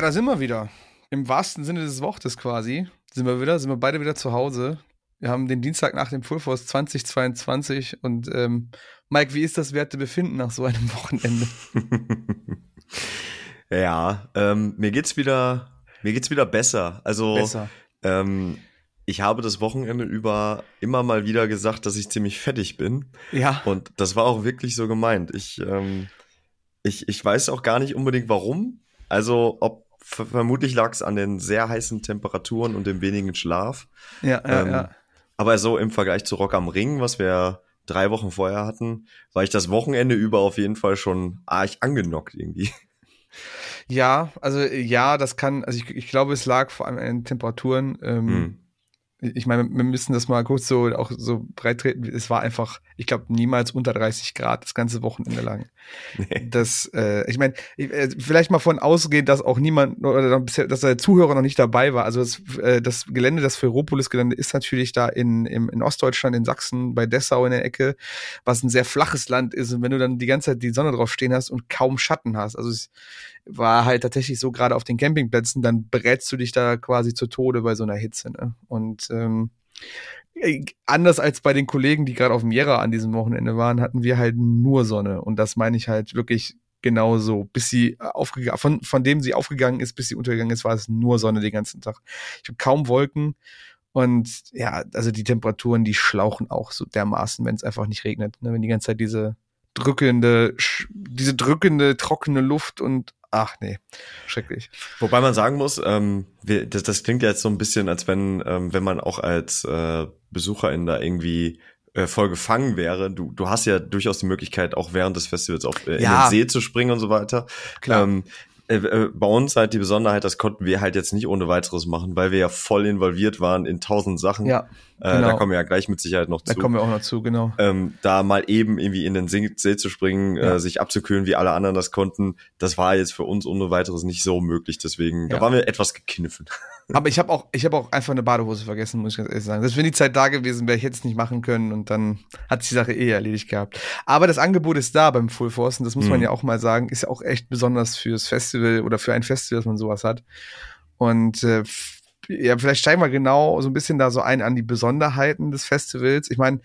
Ja, da sind wir wieder. Im wahrsten Sinne des Wortes quasi. Sind wir wieder, sind wir beide wieder zu Hause. Wir haben den Dienstag nach dem Full Force 2022 und ähm, Mike, wie ist das Wertebefinden nach so einem Wochenende? ja, ähm, mir geht's wieder, mir geht's wieder besser. Also Besser. Ähm, ich habe das Wochenende über immer mal wieder gesagt, dass ich ziemlich fettig bin. Ja. Und das war auch wirklich so gemeint. Ich, ähm, ich, ich weiß auch gar nicht unbedingt warum. Also, ob ver- vermutlich lag es an den sehr heißen Temperaturen und dem wenigen Schlaf. Ja, ja, Ähm, ja. Aber so im Vergleich zu Rock am Ring, was wir drei Wochen vorher hatten, war ich das Wochenende über auf jeden Fall schon arg angenockt irgendwie. Ja, also ja, das kann, also ich, ich glaube, es lag vor allem an den Temperaturen. Ähm, Hm. Ich meine, wir müssen das mal kurz so auch so breit treten. Es war einfach, ich glaube, niemals unter 30 Grad das ganze Wochenende lang. Nee. Das, äh, ich meine, äh, vielleicht mal von ausgehen, dass auch niemand oder dass der Zuhörer noch nicht dabei war. Also das, äh, das Gelände, das Ferropolis-Gelände ist natürlich da in, im, in Ostdeutschland, in Sachsen, bei Dessau in der Ecke, was ein sehr flaches Land ist. Und wenn du dann die ganze Zeit die Sonne drauf stehen hast und kaum Schatten hast, also es war halt tatsächlich so gerade auf den Campingplätzen, dann berätst du dich da quasi zu Tode bei so einer Hitze. Ne? Und ähm, äh, anders als bei den Kollegen, die gerade auf dem Jera an diesem Wochenende waren, hatten wir halt nur Sonne. Und das meine ich halt wirklich genauso. Bis sie aufgegangen, von, von dem sie aufgegangen ist, bis sie untergegangen ist, war es nur Sonne den ganzen Tag. Ich habe kaum Wolken. Und ja, also die Temperaturen, die schlauchen auch so dermaßen, wenn es einfach nicht regnet. Ne? Wenn die ganze Zeit diese drückende, diese drückende, trockene Luft und ach nee, schrecklich. Wobei man sagen muss, ähm, wir, das, das klingt ja jetzt so ein bisschen, als wenn, ähm, wenn man auch als äh, Besucherin da irgendwie äh, voll gefangen wäre. Du, du hast ja durchaus die Möglichkeit, auch während des Festivals auf, äh, Ja. in den See zu springen und so weiter. Klar. Ähm, äh, äh, bei uns halt die Besonderheit, das konnten wir halt jetzt nicht ohne weiteres machen, weil wir ja voll involviert waren in tausend Sachen. Ja, äh, genau. Da kommen wir ja gleich mit Sicherheit noch da zu kommen wir auch noch zu, genau. ähm, da mal eben irgendwie in den See, See zu springen, Ja. äh, sich abzukühlen, wie alle anderen das konnten, das war jetzt für uns ohne weiteres nicht so möglich. Deswegen, da Ja. waren wir etwas gekniffen. Aber ich habe auch, ich habe auch einfach eine Badehose vergessen, muss ich ganz ehrlich sagen. Das wäre die Zeit da gewesen, wäre ich jetzt nicht machen können und dann hat sich die Sache eh erledigt gehabt. Aber das Angebot ist da beim Full Force und das muss man Mhm. ja auch mal sagen, ist ja auch echt besonders fürs Festival oder für ein Festival, dass man sowas hat. Und äh, ja, vielleicht steigen wir genau so ein bisschen da so ein an die Besonderheiten des Festivals. Ich meine,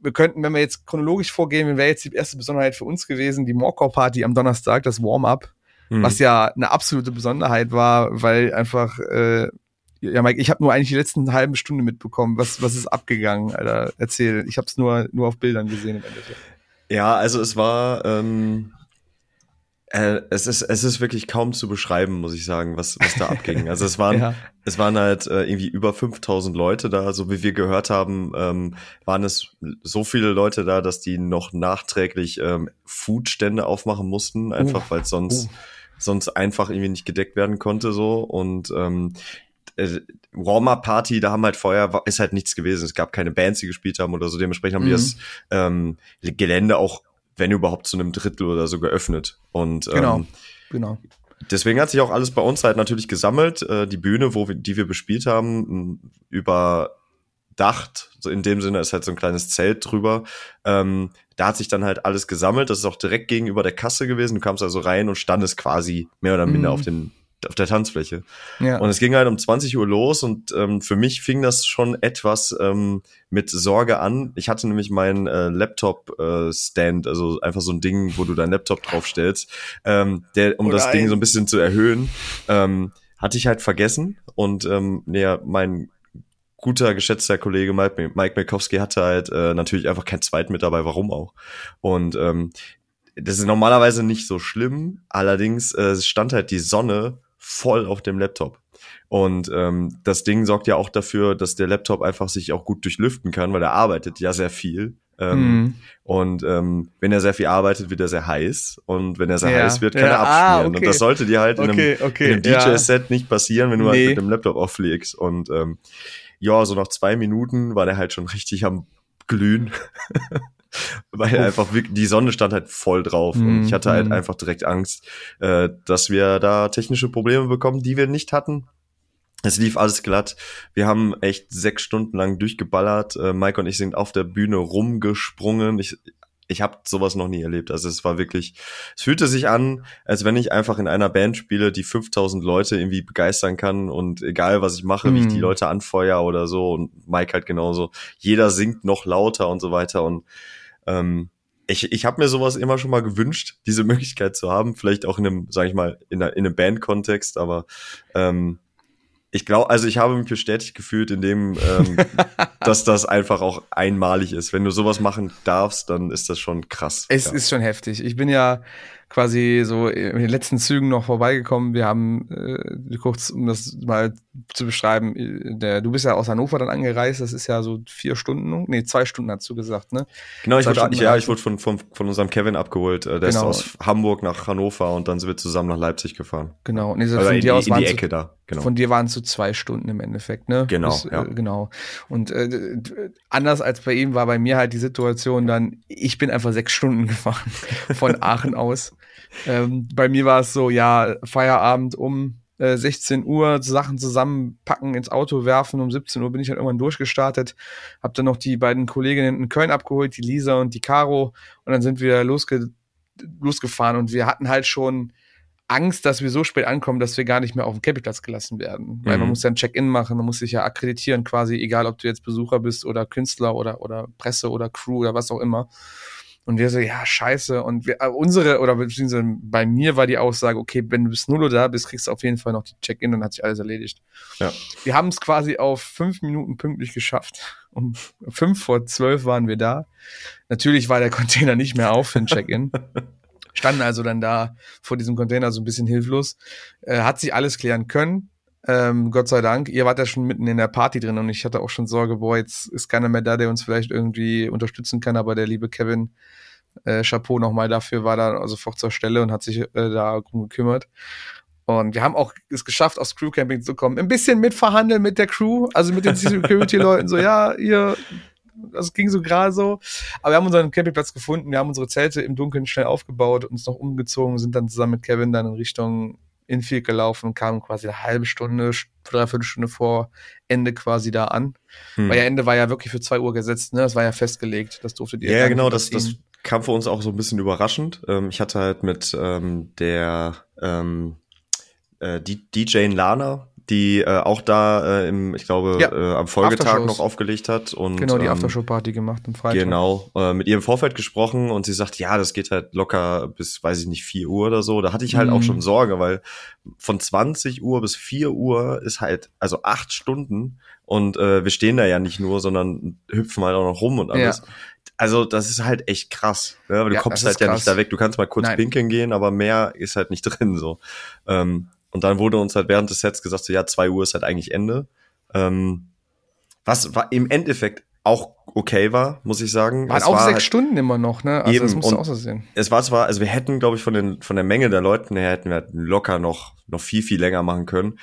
wir könnten, wenn wir jetzt chronologisch vorgehen, wäre jetzt die erste Besonderheit für uns gewesen, die Morkau Party am Donnerstag, das Warm-up Mhm. was ja eine absolute Besonderheit war, weil einfach, äh, ja, Mike, ich habe nur eigentlich die letzten halben Stunde mitbekommen, was, was ist abgegangen, Alter, erzähl. Ich habe es nur, nur auf Bildern gesehen im Endeffekt. Ja, also es war, ähm, äh, es ist, es ist wirklich kaum zu beschreiben, muss ich sagen, was, was da abging. Also es waren, Ja. es waren halt äh, irgendwie über 5000 Leute da, so wie wir gehört haben, ähm, waren es so viele Leute da, dass die noch nachträglich ähm, Foodstände aufmachen mussten, einfach weil es sonst, Uh. Sonst einfach irgendwie nicht gedeckt werden konnte so und ähm, äh, Warm-Up-Party, da haben halt vorher, ist halt nichts gewesen. Es gab keine Bands, die gespielt haben oder so. Dementsprechend haben die Mhm. das ähm, Gelände auch, wenn überhaupt, zu einem Drittel oder so geöffnet. Und Genau. ähm, Genau. deswegen hat sich auch alles bei uns halt natürlich gesammelt. Äh, die Bühne, wo wir, die wir bespielt haben, überdacht. So in dem Sinne ist halt so ein kleines Zelt drüber. Ähm, da hat sich dann halt alles gesammelt. Das ist auch direkt gegenüber der Kasse gewesen. Du kamst also rein und standest quasi mehr oder minder Mhm. auf den auf der Tanzfläche. Ja. Und es ging halt um 20 Uhr los und ähm, für mich fing das schon etwas ähm, mit Sorge an. Ich hatte nämlich meinen äh, Laptop-Stand, also einfach so ein Ding, wo du deinen Laptop draufstellst, ähm, der, um Oh das nein. Ding so ein bisschen zu erhöhen, ähm, hatte ich halt vergessen. Und ähm, nee, mein guter, geschätzter Kollege Mike, Mike Milkowski hatte halt äh, natürlich einfach keinen zweiten mit dabei, warum auch. Und ähm, das ist normalerweise nicht so schlimm, allerdings äh, stand halt die Sonne voll auf dem Laptop. Und ähm, das Ding sorgt ja auch dafür, dass der Laptop einfach sich auch gut durchlüften kann, weil er arbeitet ja sehr viel. Ähm, Mhm. Und ähm, wenn er sehr viel arbeitet, wird er sehr heiß. Und wenn er sehr Ja. heiß wird, kann Ja, er ah, abschmieren. okay. Und das sollte dir halt in einem, Okay, okay. in einem ja. DJ-Set nicht passieren, wenn du Nee. halt mit dem Laptop auflegst. Und ähm, ja, so nach zwei Minuten war der halt schon richtig am Glühen. Weil Uff. einfach wirklich, die Sonne stand halt voll drauf. Mm, und ich hatte halt mm. einfach direkt Angst, äh, dass wir da technische Probleme bekommen, die wir nicht hatten. Es lief alles glatt. Wir haben echt sechs Stunden lang durchgeballert. Äh, Mike und ich sind auf der Bühne rumgesprungen. Ich, ich habe sowas noch nie erlebt. Also es war wirklich, es fühlte sich an, als wenn ich einfach in einer Band spiele, die 5000 Leute irgendwie begeistern kann und egal was ich mache, mm. wie ich die mhm. Leute anfeuer oder so und Mike halt genauso, jeder singt noch lauter und so weiter und ähm, ich, ich habe mir sowas immer schon mal gewünscht, diese Möglichkeit zu haben, vielleicht auch in einem, sag ich mal, in, einer, in einem Band-Kontext, aber ähm, ich glaube, also ich habe mich bestätigt gefühlt in dem, ähm, dass das einfach auch einmalig ist. Wenn du sowas machen darfst, dann ist das schon krass. Es ja. ist schon heftig. Ich bin ja quasi so in den letzten Zügen noch vorbeigekommen. Wir haben äh, kurz, um das mal zu beschreiben, äh, der, du bist ja aus Hannover dann angereist, das ist ja so vier Stunden, nee, zwei Stunden hast du gesagt, ne? Genau, ich wurde, ja, ich wurde von, von, von unserem Kevin abgeholt. Äh, der genau. ist aus Hamburg nach Hannover und dann sind wir zusammen nach Leipzig gefahren. Genau, nee, so also von in, dir aus in die Ecke zu, da. Genau. Von dir waren es so zwei Stunden im Endeffekt, ne? Genau, Bis, ja. Äh, genau. Und äh, anders als bei ihm war bei mir halt die Situation dann, ich bin einfach sechs Stunden gefahren von Aachen aus. Ähm, bei mir war es so, ja, Feierabend um äh, 16 Uhr, Sachen zusammenpacken, ins Auto werfen. Um 17 Uhr bin ich halt irgendwann durchgestartet. Hab dann noch die beiden Kolleginnen in Köln abgeholt, die Lisa und die Caro. Und dann sind wir losge losgefahren und wir hatten halt schon Angst, dass wir so spät ankommen, dass wir gar nicht mehr auf dem Campingplatz gelassen werden. Weil man mhm. muss ja ein Check-in machen, man muss sich ja akkreditieren quasi, egal ob du jetzt Besucher bist oder Künstler oder, oder Presse oder Crew oder was auch immer. Und wir so, ja, scheiße. Und wir, äh, unsere, oder beziehungsweise bei mir war die Aussage, okay, wenn du bis 0 Uhr da bist, kriegst du auf jeden Fall noch die Check-in, dann hat sich alles erledigt. Ja. Wir haben es quasi auf fünf Minuten pünktlich geschafft. Um fünf vor zwölf waren wir da. Natürlich war der Container nicht mehr auf für den Check-in. Standen also dann da vor diesem Container so ein bisschen hilflos. Äh, hat sich alles klären können. Ähm, Gott sei Dank. Ihr wart ja schon mitten in der Party drin und ich hatte auch schon Sorge, boah, jetzt ist keiner mehr da, der uns vielleicht irgendwie unterstützen kann, aber der liebe Kevin, äh, Chapeau nochmal dafür, war da sofort zur Stelle und hat sich äh, darum gekümmert. Und wir haben auch es geschafft, aufs Crewcamping zu kommen. Ein bisschen mitverhandeln mit der Crew, also mit den Security-Leuten, so, ja, ihr, das ging so gerade so. Aber wir haben unseren Campingplatz gefunden, wir haben unsere Zelte im Dunkeln schnell aufgebaut, uns noch umgezogen, sind dann zusammen mit Kevin dann in Richtung Infield gelaufen und kamen quasi eine halbe Stunde, dreiviertel Stunde vor Ende quasi da an. Hm. Weil ja Ende war ja wirklich für zwei Uhr gesetzt, ne? Das war ja festgelegt. Das durftet ihr. Ja, genau, das, das kam für uns auch so ein bisschen überraschend. Ähm, ich hatte halt mit ähm, der ähm, äh, DJ Lana, die äh, auch da äh, im, ich glaube, ja, äh, am Folgetag noch aufgelegt hat und genau die ähm, Aftershow-Party gemacht am Freitag. Genau, äh, mit ihr im Vorfeld gesprochen und sie sagt, ja, das geht halt locker bis, weiß ich nicht, vier Uhr oder so. Da hatte ich halt mhm. auch schon Sorge, weil von 20 Uhr bis vier Uhr ist halt also acht Stunden und äh, wir stehen da ja nicht nur, sondern hüpfen halt auch noch rum und alles. Ja. Also das ist halt echt krass, ne? aber du ja, kommst halt ja nicht da weg. Du kannst mal kurz Nein. pinkeln gehen, aber mehr ist halt nicht drin so. Ähm, und dann wurde uns halt während des Sets gesagt, so ja, zwei Uhr ist halt eigentlich Ende. Ähm, was war im Endeffekt auch okay war, muss ich sagen. Waren es auch war sechs halt Stunden immer noch, ne? Also eben, das muss auch so sehen. Es war zwar, also wir hätten, glaube ich, von den von der Menge der Leuten her hätten wir halt locker noch noch viel viel länger machen können.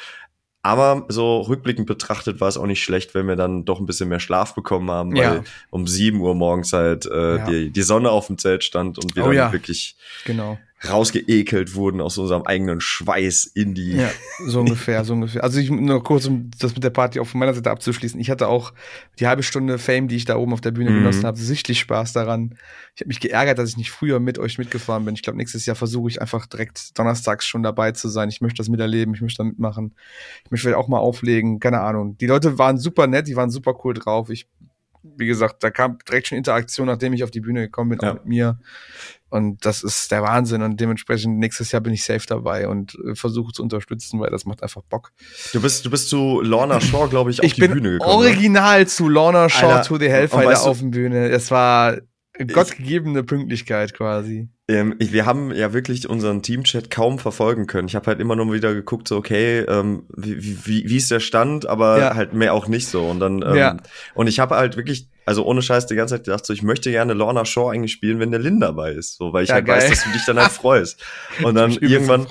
Aber so rückblickend betrachtet war es auch nicht schlecht, wenn wir dann doch ein bisschen mehr Schlaf bekommen haben, ja. weil um sieben Uhr morgens halt äh, ja. die, die Sonne auf dem Zelt stand und wir oh, dann ja. wirklich genau rausgeekelt wurden aus unserem eigenen Schweiß in die. Ja, so ungefähr, so ungefähr. Also ich nur kurz, um das mit der Party auch von meiner Seite abzuschließen. Ich hatte auch die halbe Stunde Fame, die ich da oben auf der Bühne mhm. genossen habe, sichtlich Spaß daran. Ich habe mich geärgert, dass ich nicht früher mit euch mitgefahren bin. Ich glaube, nächstes Jahr versuche ich einfach direkt donnerstags schon dabei zu sein. Ich möchte das miterleben, ich möchte da mitmachen. Ich möchte vielleicht auch mal auflegen, keine Ahnung. Die Leute waren super nett, die waren super cool drauf. Ich wie gesagt, da kam direkt schon Interaktion, nachdem ich auf die Bühne gekommen bin, ja. auch mit mir. Und das ist der Wahnsinn. Und dementsprechend nächstes Jahr bin ich safe dabei und äh, versuche zu unterstützen, weil das macht einfach Bock. Du bist, du bist zu Lorna Shaw, glaube ich, auf ich die Bühne gekommen. Ne? Original ne? zu Lorna Shaw Alter, to the Hellfighter auf der Bühne. Es war gottgegebene Pünktlichkeit quasi. Ähm, wir haben ja wirklich unseren Teamchat kaum verfolgen können. Ich habe halt immer nur wieder geguckt, so okay, ähm, wie, wie, wie ist der Stand, aber ja. halt mehr auch nicht so. Und dann ähm, ja. und ich habe halt wirklich, also ohne Scheiß die ganze Zeit gedacht, so ich möchte gerne Lorna Shaw eigentlich spielen, wenn der Lin dabei ist, so weil ich ja, halt geil. weiß, dass du dich dann halt freust. Und dann irgendwann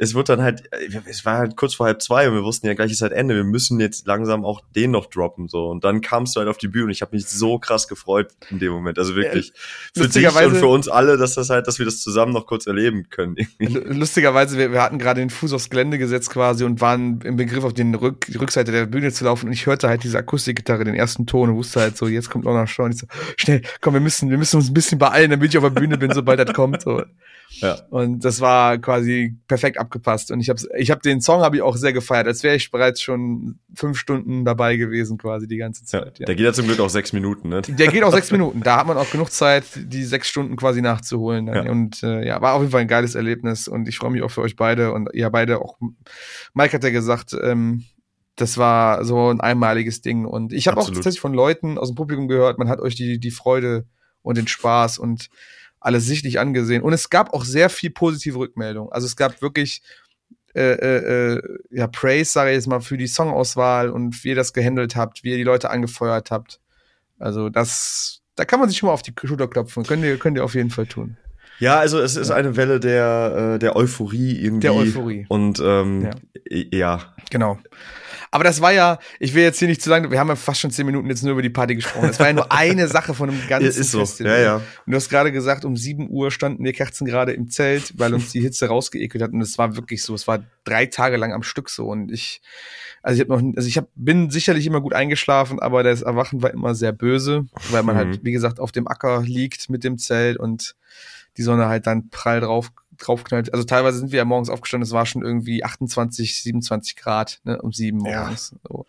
es wird dann halt, es war halt kurz vor halb zwei und wir wussten ja gleich ist halt Ende. Wir müssen jetzt langsam auch den noch droppen so. Und dann kamst du halt auf die Bühne und ich habe mich so krass gefreut in dem Moment. Also wirklich Ja, für dich und für uns alle, dass das halt, dass wir das zusammen noch kurz erleben können. L- Lustigerweise, wir, wir hatten gerade den Fuß aufs Gelände gesetzt quasi und waren im Begriff, auf den Rück, die Rückseite der Bühne zu laufen und ich hörte halt diese Akustikgitarre, den ersten Ton und wusste halt so, jetzt kommt Lorna Shaw und ich so, schnell, komm, wir müssen, wir müssen uns ein bisschen beeilen, damit ich auf der Bühne bin, sobald das kommt. So. Ja. Und das war quasi perfekt abgepasst und ich habe ich hab den Song habe ich auch sehr gefeiert, als wäre ich bereits schon fünf Stunden dabei gewesen quasi die ganze Ja, Zeit. Ja. Der geht ja zum Glück auch sechs Minuten, ne? Der geht auch sechs Minuten. Da hat man auch genug Zeit, die sechs Stunden quasi nachzuholen. Ja. Und äh, ja, war auf jeden Fall ein geiles Erlebnis und ich freue mich auch für euch beide und ihr beide auch. Mike hat ja gesagt, ähm, das war so ein einmaliges Ding und ich habe auch tatsächlich von Leuten aus dem Publikum gehört, man hat euch die die Freude und den Spaß und alles sichtlich angesehen und es gab auch sehr viel positive Rückmeldung. Also es gab wirklich äh, äh, äh, ja, Praise, sage ich jetzt mal, für die Songauswahl und wie ihr das gehandelt habt, wie ihr die Leute angefeuert habt. Also das, da kann man sich schon mal auf die Schulter klopfen. Könnt ihr, könnt ihr auf jeden Fall tun. Ja, also es ist eine Welle der, äh, der Euphorie irgendwie. Der Euphorie. Und ähm, Ja. ja. Genau. Aber das war ja, ich will jetzt hier nicht zu lange, wir haben ja fast schon zehn Minuten jetzt nur über die Party gesprochen. Das war ja nur eine Sache von einem ganzen Ist so. Festival. Ja, ja. Und du hast gerade gesagt, um 7 Uhr standen wir Kerzen gerade im Zelt, weil uns die Hitze rausgeekelt hat. Und es war wirklich so. Es war drei Tage lang am Stück so. Und ich, also ich habe noch, also ich hab, bin sicherlich immer gut eingeschlafen, aber das Erwachen war immer sehr böse, weil man Mhm. halt, wie gesagt, auf dem Acker liegt mit dem Zelt und die Sonne halt dann prall drauf draufknallt. Also teilweise sind wir ja morgens aufgestanden, es war schon irgendwie 28, 27 Grad, ne, um sieben Ja. morgens. So.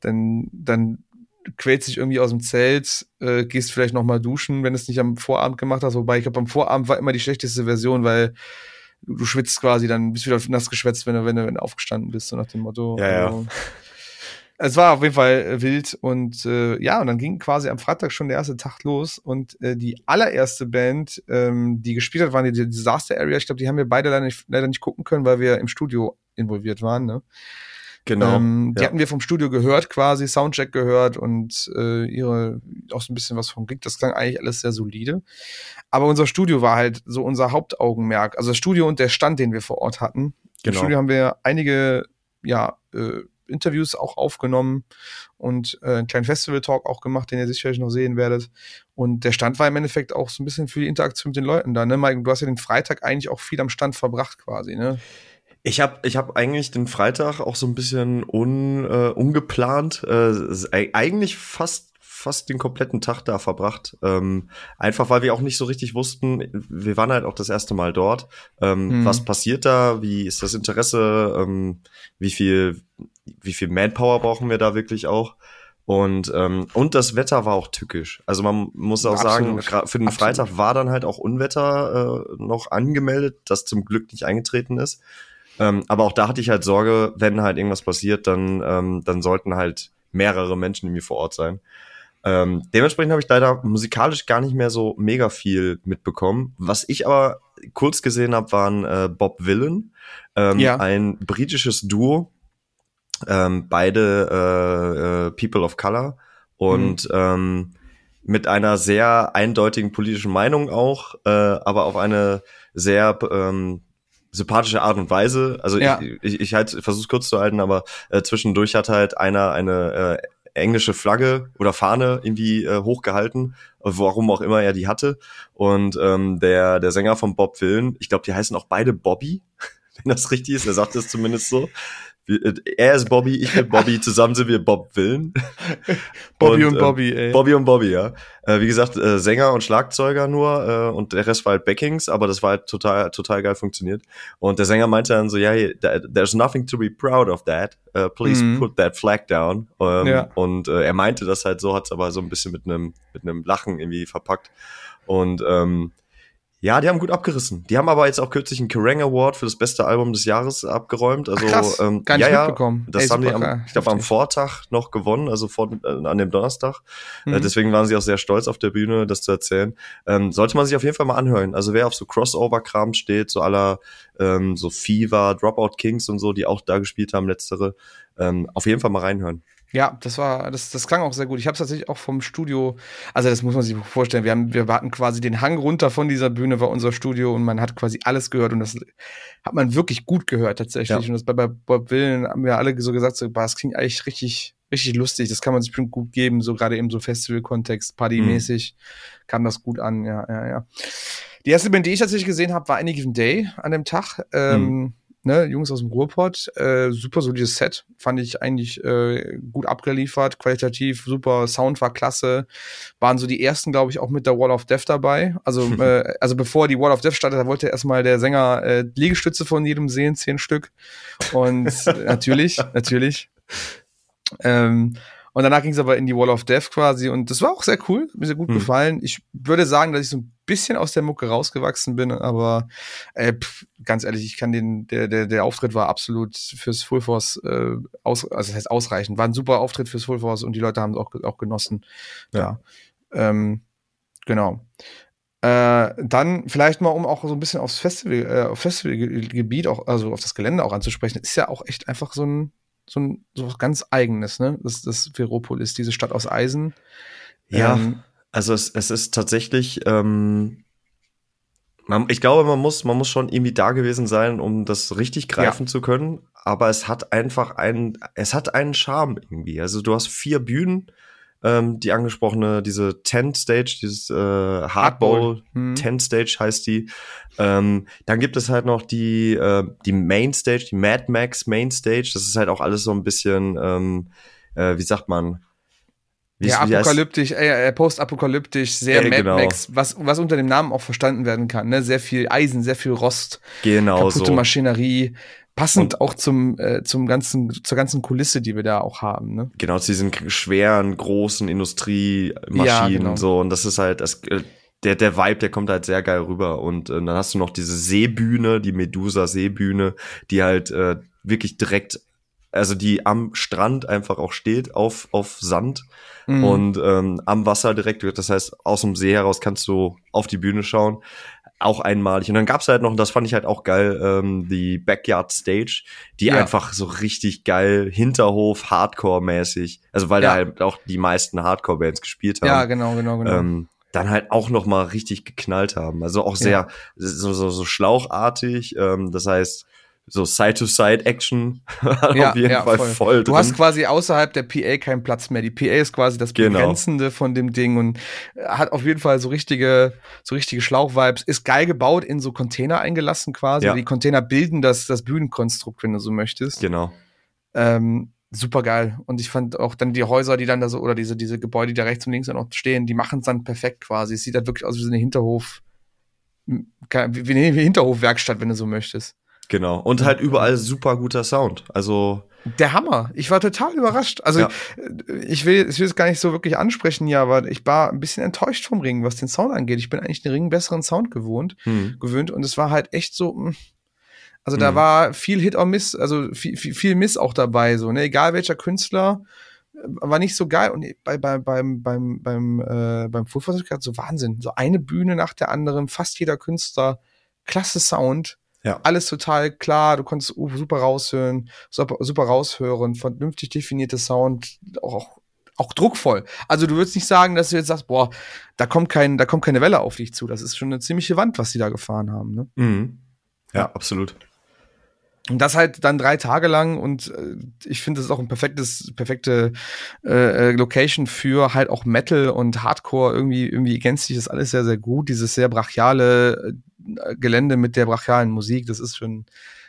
Dann, dann quälst dich irgendwie aus dem Zelt, äh, gehst vielleicht noch mal duschen, wenn du es nicht am Vorabend gemacht hast. Wobei ich glaube, am Vorabend war immer die schlechteste Version, weil du, du schwitzt quasi, dann bist du wieder nass geschwätzt, wenn du, wenn du, wenn du aufgestanden bist, so nach dem Motto. Ja, ja. Also, es war auf jeden Fall äh, wild und äh, ja, und dann ging quasi am Freitag schon der erste Tag los und äh, die allererste Band, ähm, die gespielt hat, waren die Disaster Area. Ich glaube, die haben wir beide leider nicht, leider nicht gucken können, weil wir im Studio involviert waren. Ne? Genau. Ähm, die ja. hatten wir vom Studio gehört, quasi Soundcheck gehört und äh, ihre auch so ein bisschen was vom Gig. Das klang eigentlich alles sehr solide. Aber unser Studio war halt so unser Hauptaugenmerk. Also das Studio und der Stand, den wir vor Ort hatten. Im Genau. Studio haben wir einige ja, äh, Interviews auch aufgenommen und äh, einen kleinen Festival-Talk auch gemacht, den ihr sicherlich noch sehen werdet. Und der Stand war im Endeffekt auch so ein bisschen für die Interaktion mit den Leuten da. Ne? Mike, du hast ja den Freitag eigentlich auch viel am Stand verbracht quasi. Ne? Ich habe ich hab eigentlich den Freitag auch so ein bisschen un, äh, ungeplant, äh, eigentlich fast fast den kompletten Tag da verbracht. Ähm, einfach weil wir auch nicht so richtig wussten, wir waren halt auch das erste Mal dort. Ähm, Mhm. Was passiert da? Wie ist das Interesse? Ähm, wie viel, wie viel Manpower brauchen wir da wirklich auch? Und, ähm, und das Wetter war auch tückisch. Also man muss auch Absolut. sagen, für den Absolut. Freitag war dann halt auch Unwetter äh, noch angemeldet, das zum Glück nicht eingetreten ist. Ähm, aber auch da hatte ich halt Sorge, wenn halt irgendwas passiert, dann, ähm, dann sollten halt mehrere Menschen irgendwie vor Ort sein. Ähm, dementsprechend habe ich leider musikalisch gar nicht mehr so mega viel mitbekommen. Was ich aber kurz gesehen habe, waren äh, Bob Villan, ähm, Ja. ein britisches Duo, ähm, beide äh, äh, People of Color und ähm, mit einer sehr eindeutigen politischen Meinung auch, äh, aber auf eine sehr ähm, sympathische Art und Weise. Also Ja. ich, ich, ich halt versuche kurz zu halten, aber äh, zwischendurch hat halt einer eine äh, englische Flagge oder Fahne irgendwie äh, hochgehalten, warum auch immer er die hatte. Und ähm, der der Sänger von Bob Villen, ich glaube, die heißen auch beide Bobby, wenn das richtig ist. Er sagt es zumindest so. Äh, er ist Bobby, ich bin Bobby, zusammen sind wir Bob Villen. Bobby und, Und, ähm, Bobby, ey. Bobby und Bobby, ja. Äh, wie gesagt, äh, Sänger und Schlagzeuger nur äh, und der Rest war halt Backings, aber das war halt total, total geil funktioniert. Und der Sänger meinte dann so, ja, hey, th- there's nothing to be proud of that. Uh, please Mhm. put that flag down. Ähm, Ja. Und äh, er meinte das halt so, hat es aber so ein bisschen mit einem mit einem Lachen irgendwie verpackt. Und ähm, ja, die haben gut abgerissen. Die haben aber jetzt auch kürzlich einen Kerrang Award für das beste Album des Jahres abgeräumt. Also krass. ähm, Gar nicht ja, ja, mitbekommen. das Ey, haben die, am, ich glaube, am. Vortag noch gewonnen, also vor, äh, an dem Donnerstag. Äh, Mhm. deswegen waren sie auch sehr stolz auf der Bühne, das zu erzählen. Ähm, sollte man sich auf jeden Fall mal anhören. Also wer auf so Crossover-Kram steht, so aller ähm, so Fever, Dropout Kings und so, die auch da gespielt haben, letztere, ähm, auf jeden Fall mal reinhören. Ja, das war, das, das klang auch sehr gut. Ich habe es tatsächlich auch vom Studio, also das muss man sich vorstellen. Wir haben, wir hatten quasi den Hang runter von dieser Bühne war unser Studio und man hat quasi alles gehört und das hat man wirklich gut gehört tatsächlich. Ja. Und das bei, bei Bob Willen haben wir alle so gesagt, so, boah, das klingt eigentlich richtig, richtig lustig. Das kann man sich bestimmt gut geben, so gerade eben so Festival-Kontext, Partymäßig mhm. kam das gut an. Ja, ja, ja. Die erste Band, die ich tatsächlich gesehen habe, war Any Given Day an dem Tag. Ähm, mhm ne, Jungs aus dem Ruhrpott, äh, super solides Set, fand ich eigentlich äh, gut abgeliefert, qualitativ super, Sound war klasse, waren so die ersten, glaube ich, auch mit der Wall of Death dabei. Also, äh, also bevor die Wall of Death startet, da wollte erstmal der Sänger äh, Liegestütze von jedem sehen, zehn Stück. Und natürlich, natürlich. Ähm, und danach ging es aber in die Wall of Death quasi und das war auch sehr cool, mir sehr gut mhm. gefallen. Ich würde sagen, dass ich so ein bisschen aus der Mucke rausgewachsen bin, aber äh, pff, ganz ehrlich, ich kann den, der, der, der Auftritt war absolut fürs Full Force äh, aus, also das heißt ausreichend. War ein super Auftritt fürs Full Force und die Leute haben es auch, auch genossen. Ja. ja. Ähm, genau. Äh, dann vielleicht mal, um auch so ein bisschen aufs Festival, äh, auf Festivalgebiet, auch, also auf das Gelände auch anzusprechen, ist ja auch echt einfach so ein so ein so was ganz eigenes, ne? Das, das Veropolis, diese Stadt aus Eisen. Ja, ähm, also es, es ist tatsächlich, ähm, man, ich glaube, man muss, man muss schon irgendwie da gewesen sein, um das richtig greifen ja. zu können. Aber es hat einfach einen, es hat einen Charme irgendwie. Also du hast vier Bühnen, ähm, die angesprochene, diese Tent Stage, dieses äh, Hardball hm. Tent Stage heißt die. Ähm, dann gibt es halt noch die, äh, die Main Stage, die Mad Max Main Stage. Das ist halt auch alles so ein bisschen, ähm, äh, wie sagt man, wie ja, apokalyptisch, äh, äh, postapokalyptisch, sehr äh, Mad genau. Max, was, was unter dem Namen auch verstanden werden kann, ne? Sehr viel Eisen, sehr viel Rost, genau kaputte so. Maschinerie, passend und, auch zum äh, zum ganzen zur ganzen Kulisse, die wir da auch haben, ne? Genau, zu diesen schweren großen Industriemaschinen ja, genau. so und das ist halt das äh, der der Vibe, der kommt halt sehr geil rüber und äh, dann hast du noch diese Seebühne, die Medusa Seebühne, die halt äh, wirklich direkt also die am Strand einfach auch steht auf auf Sand mhm. und ähm, am Wasser direkt. Das heißt, aus dem See heraus kannst du auf die Bühne schauen auch einmalig. Und dann gab's halt noch, und das fand ich halt auch geil, ähm, die Backyard Stage, die ja. einfach so richtig geil Hinterhof, Hardcore-mäßig, also weil ja. da halt auch die meisten Hardcore-Bands gespielt haben. Ja, genau, genau, genau. Ähm, dann halt auch noch mal richtig geknallt haben. Also auch sehr ja. so, so, so schlauchartig. Ähm, das heißt, so Side-to-Side-Action ja, auf jeden ja, Fall voll. voll du hast quasi außerhalb der PA keinen Platz mehr. Die PA ist quasi das genau. Begrenzende von dem Ding und hat auf jeden Fall so richtige, so richtige Schlauchvibes. Ist geil gebaut, in so Container eingelassen quasi. Ja. Die Container bilden das, das Bühnenkonstrukt, wenn du so möchtest. Genau. Ähm, super geil. Und ich fand auch dann die Häuser, die dann da so, oder diese, diese Gebäude, die da rechts und links dann auch stehen, die machen es dann perfekt quasi. Es sieht halt wirklich aus wie so eine Hinterhof, wie eine Hinterhofwerkstatt, wenn du so möchtest. Genau. Und halt überall super guter Sound. Also. Der Hammer. Ich war total überrascht. Also ja. ich will, ich will es gar nicht so wirklich ansprechen, ja, aber ich war ein bisschen enttäuscht vom Ring, was den Sound angeht. Ich bin eigentlich den Ring besseren Sound gewohnt, hm. gewöhnt und es war halt echt so. Hm. Also da hm. war viel Hit or Miss, also viel, viel, viel Miss auch dabei, so, ne? Egal welcher Künstler, äh, war nicht so geil. Und bei, bei, beim, beim, beim, äh, beim Full so Wahnsinn. So eine Bühne nach der anderen, fast jeder Künstler, klasse Sound ja. Alles total klar, du konntest super raushören, super, super raushören, vernünftig definierte Sound, auch, auch druckvoll. Also du würdest nicht sagen, dass du jetzt sagst, boah, da kommt kein, da kommt keine Welle auf dich zu. Das ist schon eine ziemliche Wand, was die da gefahren haben. Ne? Mhm. Ja, ja, absolut. Und das halt dann drei Tage lang und äh, ich finde, das ist auch ein perfektes, perfekte äh, äh, Location für halt auch Metal und Hardcore. Irgendwie, irgendwie ergänzt sich das alles sehr, sehr gut. Dieses sehr brachiale äh, Gelände mit der brachialen Musik, das ist schon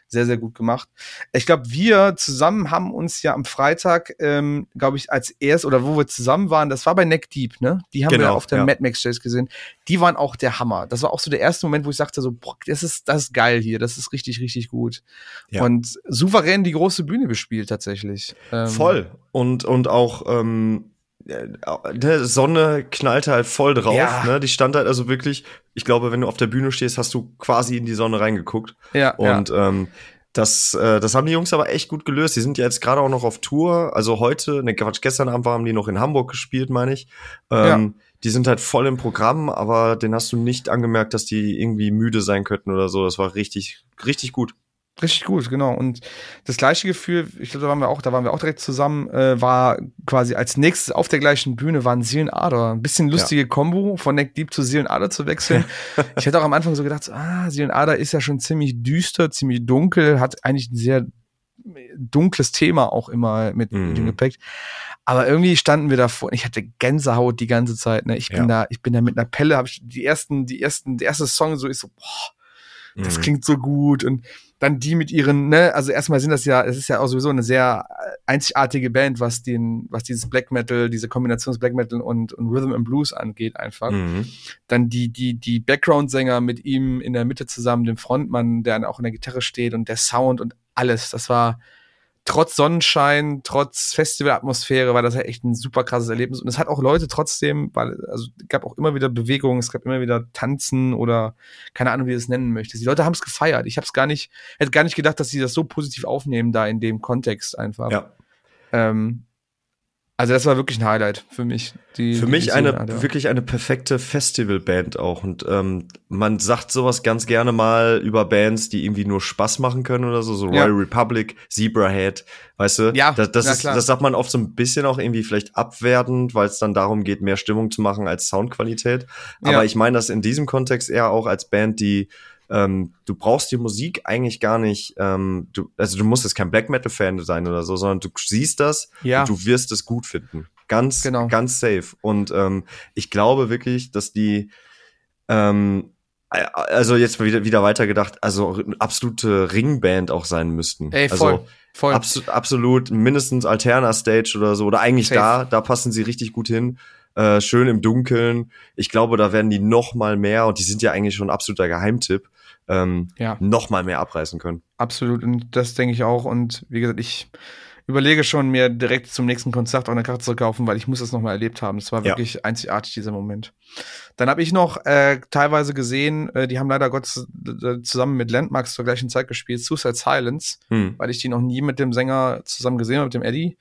sehr, sehr gut gemacht. Ich glaube, wir zusammen haben uns ja am Freitag, ähm, glaube ich, als erst oder wo wir zusammen waren, das war bei Neck Deep, ne? Die haben genau, wir auf der ja. Mad Max Stage gesehen. Die waren auch der Hammer. Das war auch so der erste Moment, wo ich sagte so, boah, das ist, das ist geil hier, das ist richtig, richtig gut. Ja. Und souverän die große Bühne bespielt tatsächlich. Ähm, Voll. Und, und auch, ähm die Sonne knallte halt voll drauf, ja. ne? Die stand halt also wirklich, ich glaube, wenn du auf der Bühne stehst, hast du quasi in die Sonne reingeguckt. Ja. Und ja. Ähm, das, äh, das haben die Jungs aber echt gut gelöst. Die sind ja jetzt gerade auch noch auf Tour. Also heute, ne Quatsch, gestern Abend haben die noch in Hamburg gespielt, meine ich. Ähm, ja. Die sind halt voll im Programm, aber den hast du nicht angemerkt, dass die irgendwie müde sein könnten oder so. Das war richtig, richtig gut. Richtig gut, genau. Und das gleiche Gefühl, ich glaube, da waren wir auch, da waren wir auch direkt zusammen, äh, war quasi als nächstes auf der gleichen Bühne waren Seelenader. Ein bisschen lustige ja. Kombo, von Neck Deep zu Seelenader zu wechseln. ich hätte auch am Anfang so gedacht, ah, Seelenader ist ja schon ziemlich düster, ziemlich dunkel, hat eigentlich ein sehr dunkles Thema auch immer mit mhm. dem Gepäck. Aber irgendwie standen wir davor ich hatte Gänsehaut die ganze Zeit. Ne? Ich bin ja. da, ich bin da mit einer Pelle, habe ich die ersten, die ersten, der erste Song so ist so, boah, das mhm. klingt so gut und dann die mit ihren, ne, also erstmal sind das ja, es ist ja auch sowieso eine sehr einzigartige Band, was den, was dieses Black Metal, diese Kombination des Black Metal und, und Rhythm and Blues angeht einfach. Mhm. Dann die, die, die Background-Sänger mit ihm in der Mitte zusammen, dem Frontmann, der auch in der Gitarre steht und der Sound und alles. Das war, trotz Sonnenschein, trotz Festivalatmosphäre war das ja echt ein super krasses Erlebnis. Und es hat auch Leute trotzdem, weil, also gab auch immer wieder Bewegungen, es gab immer wieder Tanzen oder keine Ahnung, wie du es nennen möchtest. Die Leute haben es gefeiert. Ich habe es gar nicht, hätte gar nicht gedacht, dass sie das so positiv aufnehmen da in dem Kontext einfach. Ja. Ähm, also das war wirklich ein Highlight für mich. Die, für die mich eine ja. wirklich eine perfekte Festivalband auch und ähm, man sagt sowas ganz gerne mal über Bands, die irgendwie nur Spaß machen können oder so, so ja. Royal Republic, Zebrahead, weißt du? Ja, das, das ist, klar. das sagt man oft so ein bisschen auch irgendwie vielleicht abwertend, weil es dann darum geht, mehr Stimmung zu machen als Soundqualität. Aber ja. ich meine das in diesem Kontext eher auch als Band, die ähm, du brauchst die Musik eigentlich gar nicht, ähm, du, also du musst jetzt kein Black Metal Fan sein oder so, sondern du siehst das ja. und du wirst es gut finden. Ganz, genau. ganz safe. Und ähm, ich glaube wirklich, dass die, ähm, also jetzt wieder, wieder weitergedacht, also absolute Ringband auch sein müssten. Ey, voll. Also, voll. Abso absolut mindestens Alterna Stage oder so. Oder eigentlich Safe. da, da passen sie richtig gut hin. Äh, schön im Dunkeln. Ich glaube, da werden die noch mal mehr und die sind ja eigentlich schon ein absoluter Geheimtipp ähm, ja. noch mal mehr abreißen können. Absolut, und das denke ich auch. Und wie gesagt, ich überlege schon, mir direkt zum nächsten Konzert auch eine Karte zu kaufen, weil ich muss das noch mal erlebt haben. Es war wirklich ja. einzigartig, dieser Moment. Dann habe ich noch äh, teilweise gesehen, äh, die haben leider Gott zusammen mit Landmarks zur gleichen Zeit gespielt, Suicide Silence, hm. weil ich die noch nie mit dem Sänger zusammen gesehen habe, mit dem Eddie.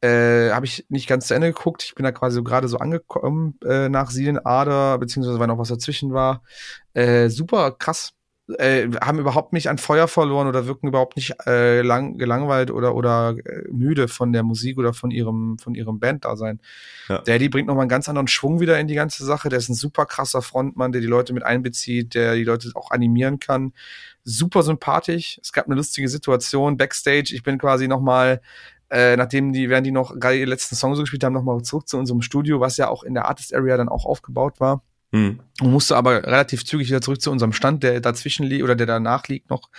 Äh, habe ich nicht ganz zu Ende geguckt. Ich bin da quasi so gerade so angekommen äh, nach Siedenader, beziehungsweise weil noch was dazwischen war. Äh, super krass äh, haben überhaupt nicht an Feuer verloren oder wirken überhaupt nicht äh, lang, gelangweilt oder oder äh, müde von der Musik oder von ihrem von ihrem Banddasein. Ja. Daddy bringt nochmal einen ganz anderen Schwung wieder in die ganze Sache. Der ist ein super krasser Frontmann, der die Leute mit einbezieht, der die Leute auch animieren kann. Super sympathisch. Es gab eine lustige Situation backstage. Ich bin quasi nochmal äh, nachdem die, während die noch gerade ihre letzten Songs so gespielt haben, nochmal zurück zu unserem Studio, was ja auch in der Artist Area dann auch aufgebaut war. Mhm. Und musste aber relativ zügig wieder zurück zu unserem Stand, der dazwischen liegt oder der danach liegt noch.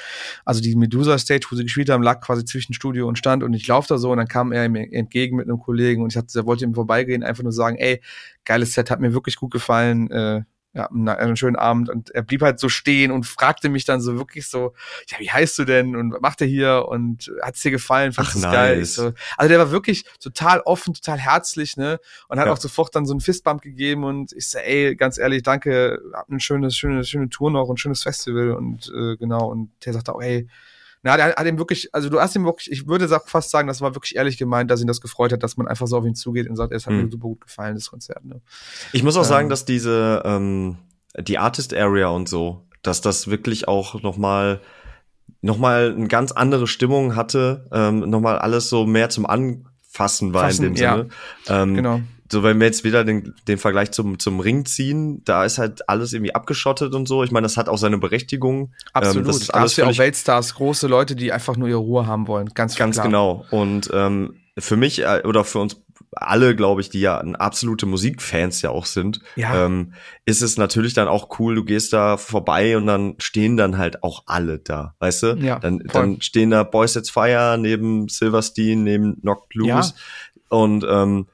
Also die Medusa Stage, wo sie gespielt haben, lag quasi zwischen Studio und Stand und ich laufe da so und dann kam er mir entgegen mit einem Kollegen und ich hatte, er wollte ihm vorbeigehen, einfach nur sagen, ey, geiles Set, hat mir wirklich gut gefallen, äh, ja, einen schönen Abend. Und er blieb halt so stehen und fragte mich dann so wirklich so, ja, wie heißt du denn? Und was macht er hier? Und hat's dir gefallen, fandest du nice. geil? So, also der war wirklich total offen, total herzlich, ne, und hat ja. auch sofort dann so einen Fistbump gegeben. Und ich so, ey, ganz ehrlich, danke, hab eine schöne, schöne, schöne Tour noch, ein schönes Festival. Und äh, genau. Und der sagte auch, ey, na, der hat ihm wirklich, also du hast ihm wirklich, ich würde fast sagen, das war wirklich ehrlich gemeint, dass ihn das gefreut hat, dass man einfach so auf ihn zugeht und sagt, es hat mhm. mir super gut gefallen, das Konzert. Ne? Ich muss auch ähm, sagen, dass diese, ähm, die Artist Area und so, dass das wirklich auch noch mal noch mal eine ganz andere Stimmung hatte, ähm, noch mal alles so mehr zum Anfassen war Fassen, in dem Sinne. Ja, ähm, genau so wenn wir jetzt wieder den, den Vergleich zum, zum Ring ziehen, da ist halt alles irgendwie abgeschottet und so. Ich meine, das hat auch seine Berechtigung. Absolut. Ähm, das ist alles ja auch Weltstars, große Leute, die einfach nur ihre Ruhe haben wollen. Ganz, ganz klar. genau. Und ähm, für mich äh, oder für uns alle, glaube ich, die ja absolute Musikfans ja auch sind, ja. Ähm, ist es natürlich dann auch cool, du gehst da vorbei und dann stehen dann halt auch alle da, weißt du? Ja, dann, dann stehen da Boys Sets Fire neben Silverstein, neben Knocked Loose ja. und ähm,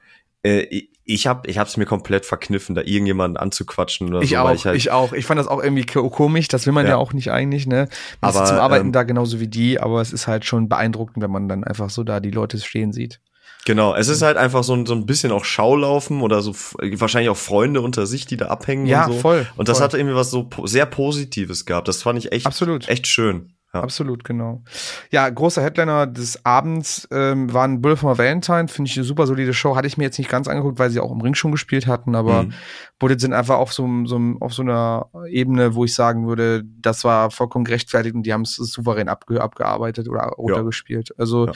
äh, ich habe ich hab's mir komplett verkniffen, da irgendjemanden anzuquatschen oder ich so. Auch, ich, halt, ich auch. Ich fand das auch irgendwie komisch. Das will man ja, ja auch nicht eigentlich, ne? Man aber, ist zum Arbeiten ähm, da genauso wie die, aber es ist halt schon beeindruckend, wenn man dann einfach so da die Leute stehen sieht. Genau, es ist halt einfach so ein, so ein bisschen auch Schaulaufen oder so wahrscheinlich auch Freunde unter sich, die da abhängen ja, und so. voll. Und das voll. hatte irgendwie was so sehr Positives gehabt. Das fand ich echt, Absolut. echt schön. Ja. Absolut, genau. Ja, großer Headliner des Abends ähm, waren Bull from Valentine, finde ich eine super solide Show. Hatte ich mir jetzt nicht ganz angeguckt, weil sie auch im Ring schon gespielt hatten, aber mhm. Bullet sind einfach auf so, so, auf so einer Ebene, wo ich sagen würde, das war vollkommen gerechtfertigt und die haben es souverän abge abgearbeitet oder runtergespielt. Ja. Also ja.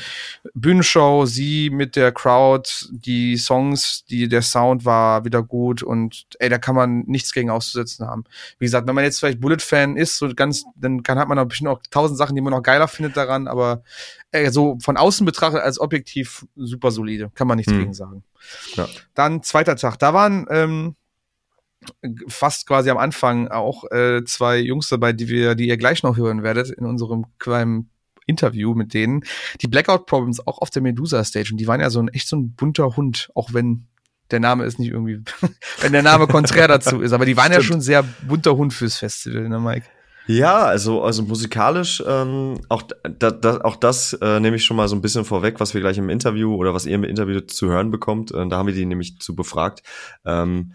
Bühnenshow, sie mit der Crowd, die Songs, die, der Sound war wieder gut und ey, da kann man nichts gegen auszusetzen haben. Wie gesagt, wenn man jetzt vielleicht Bullet-Fan ist, so ganz, dann kann, hat man auch bestimmt auch tausend Sachen, die man noch geiler findet daran, aber äh, so von außen betrachtet als objektiv super solide. Kann man nichts hm. gegen sagen. Ja. Dann zweiter Tag. Da waren ähm, fast quasi am Anfang auch äh, zwei Jungs dabei, die wir, die ihr gleich noch hören werdet in unserem kleinen Interview mit denen. Die Blackout Problems auch auf der Medusa Stage und die waren ja so ein echt so ein bunter Hund, auch wenn der Name ist nicht irgendwie, wenn der Name konträr dazu ist, aber die waren Stimmt. ja schon sehr bunter Hund fürs Festival, ne Mike? Ja, also, also musikalisch, ähm, auch, da, da, auch das äh, nehme ich schon mal so ein bisschen vorweg, was wir gleich im Interview oder was ihr im Interview zu hören bekommt. Äh, da haben wir die nämlich zu befragt. Ähm,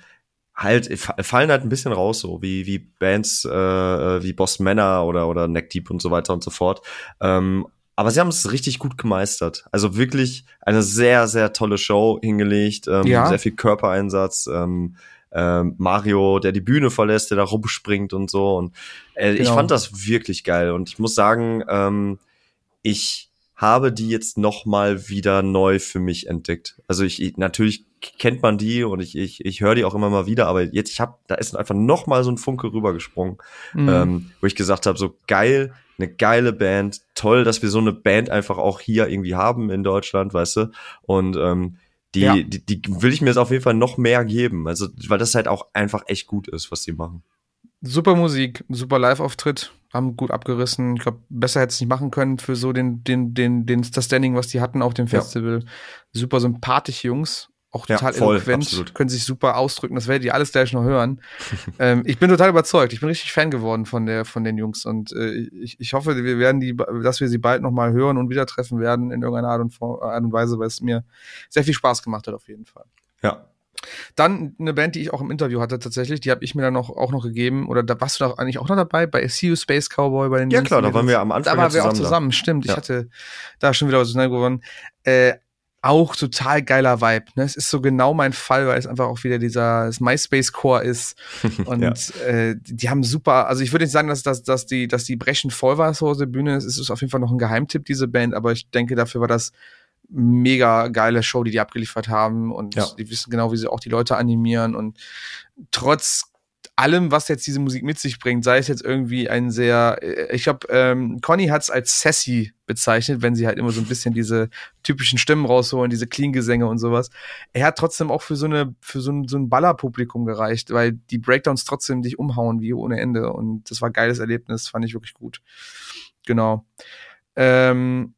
halt, fallen halt ein bisschen raus, so wie, wie Bands äh, äh wie Boss Manor oder, oder Neck Deep und so weiter und so fort. Ähm, aber sie haben es richtig gut gemeistert. Also wirklich eine sehr, sehr tolle Show hingelegt, ähm, ja. sehr viel Körpereinsatz. Ähm, ähm, Mario, der die Bühne verlässt, der da rumspringt und so. Und äh, genau. ich fand das wirklich geil. Und ich muss sagen, ähm, ich habe die jetzt noch mal wieder neu für mich entdeckt. Also ich, ich natürlich kennt man die und ich ich, ich höre die auch immer mal wieder, aber jetzt ich habe da ist einfach noch mal so ein Funke rübergesprungen, mhm. ähm, wo ich gesagt habe, so geil, eine geile Band, toll, dass wir so eine Band einfach auch hier irgendwie haben in Deutschland, weißt du? Und ähm, die, ja. die, die will ich mir jetzt auf jeden Fall noch mehr geben. Also, weil das halt auch einfach echt gut ist, was die machen. Super Musik, super Live-Auftritt, haben gut abgerissen. Ich glaube, besser hätte es nicht machen können für so den, den, den, den, das Standing, was die hatten auf dem Festival. Ja. Super sympathische Jungs, auch total ja, voll, eloquent, absolut. können sich super ausdrücken. Das werdet ihr alles gleich noch hören. ähm, ich bin total überzeugt. Ich bin richtig Fan geworden von der, von den Jungs und äh, ich, ich hoffe, wir werden die, dass wir sie bald noch mal hören und wieder treffen werden in irgendeiner Art und, Art und Weise, weil es mir sehr viel Spaß gemacht hat auf jeden Fall. Ja, dann eine Band, die ich auch im Interview hatte tatsächlich, die habe ich mir dann noch, auch noch gegeben. Oder da warst du doch eigentlich auch noch dabei bei See You Space Cowboy bei den Ja klar, da waren wir am Anfang. Da waren wir auch zusammen, da. stimmt. Ja. Ich hatte da schon wieder was schnell gewonnen. Äh, auch total geiler Vibe. Ne? Es ist so genau mein Fall, weil es einfach auch wieder dieser MySpace-Core ist. Und ja. äh, die haben super, also ich würde nicht sagen, dass, dass, dass, die, dass die Brechen voll war so der Bühne. Es ist auf jeden Fall noch ein Geheimtipp, diese Band, aber ich denke, dafür war das mega geile Show, die die abgeliefert haben. Und ja. die wissen genau, wie sie auch die Leute animieren. Und trotz allem, was jetzt diese Musik mit sich bringt, sei es jetzt irgendwie ein sehr, äh, ich glaube, ähm, Conny hat es als sassy bezeichnet, wenn sie halt immer so ein bisschen diese typischen Stimmen rausholen, diese Clean-Gesänge und sowas. Er hat trotzdem auch für so eine, für so ein, so ein Ballerpublikum gereicht, weil die Breakdowns trotzdem dich umhauen wie ohne Ende. Und das war ein geiles Erlebnis, fand ich wirklich gut. Genau. Ähm,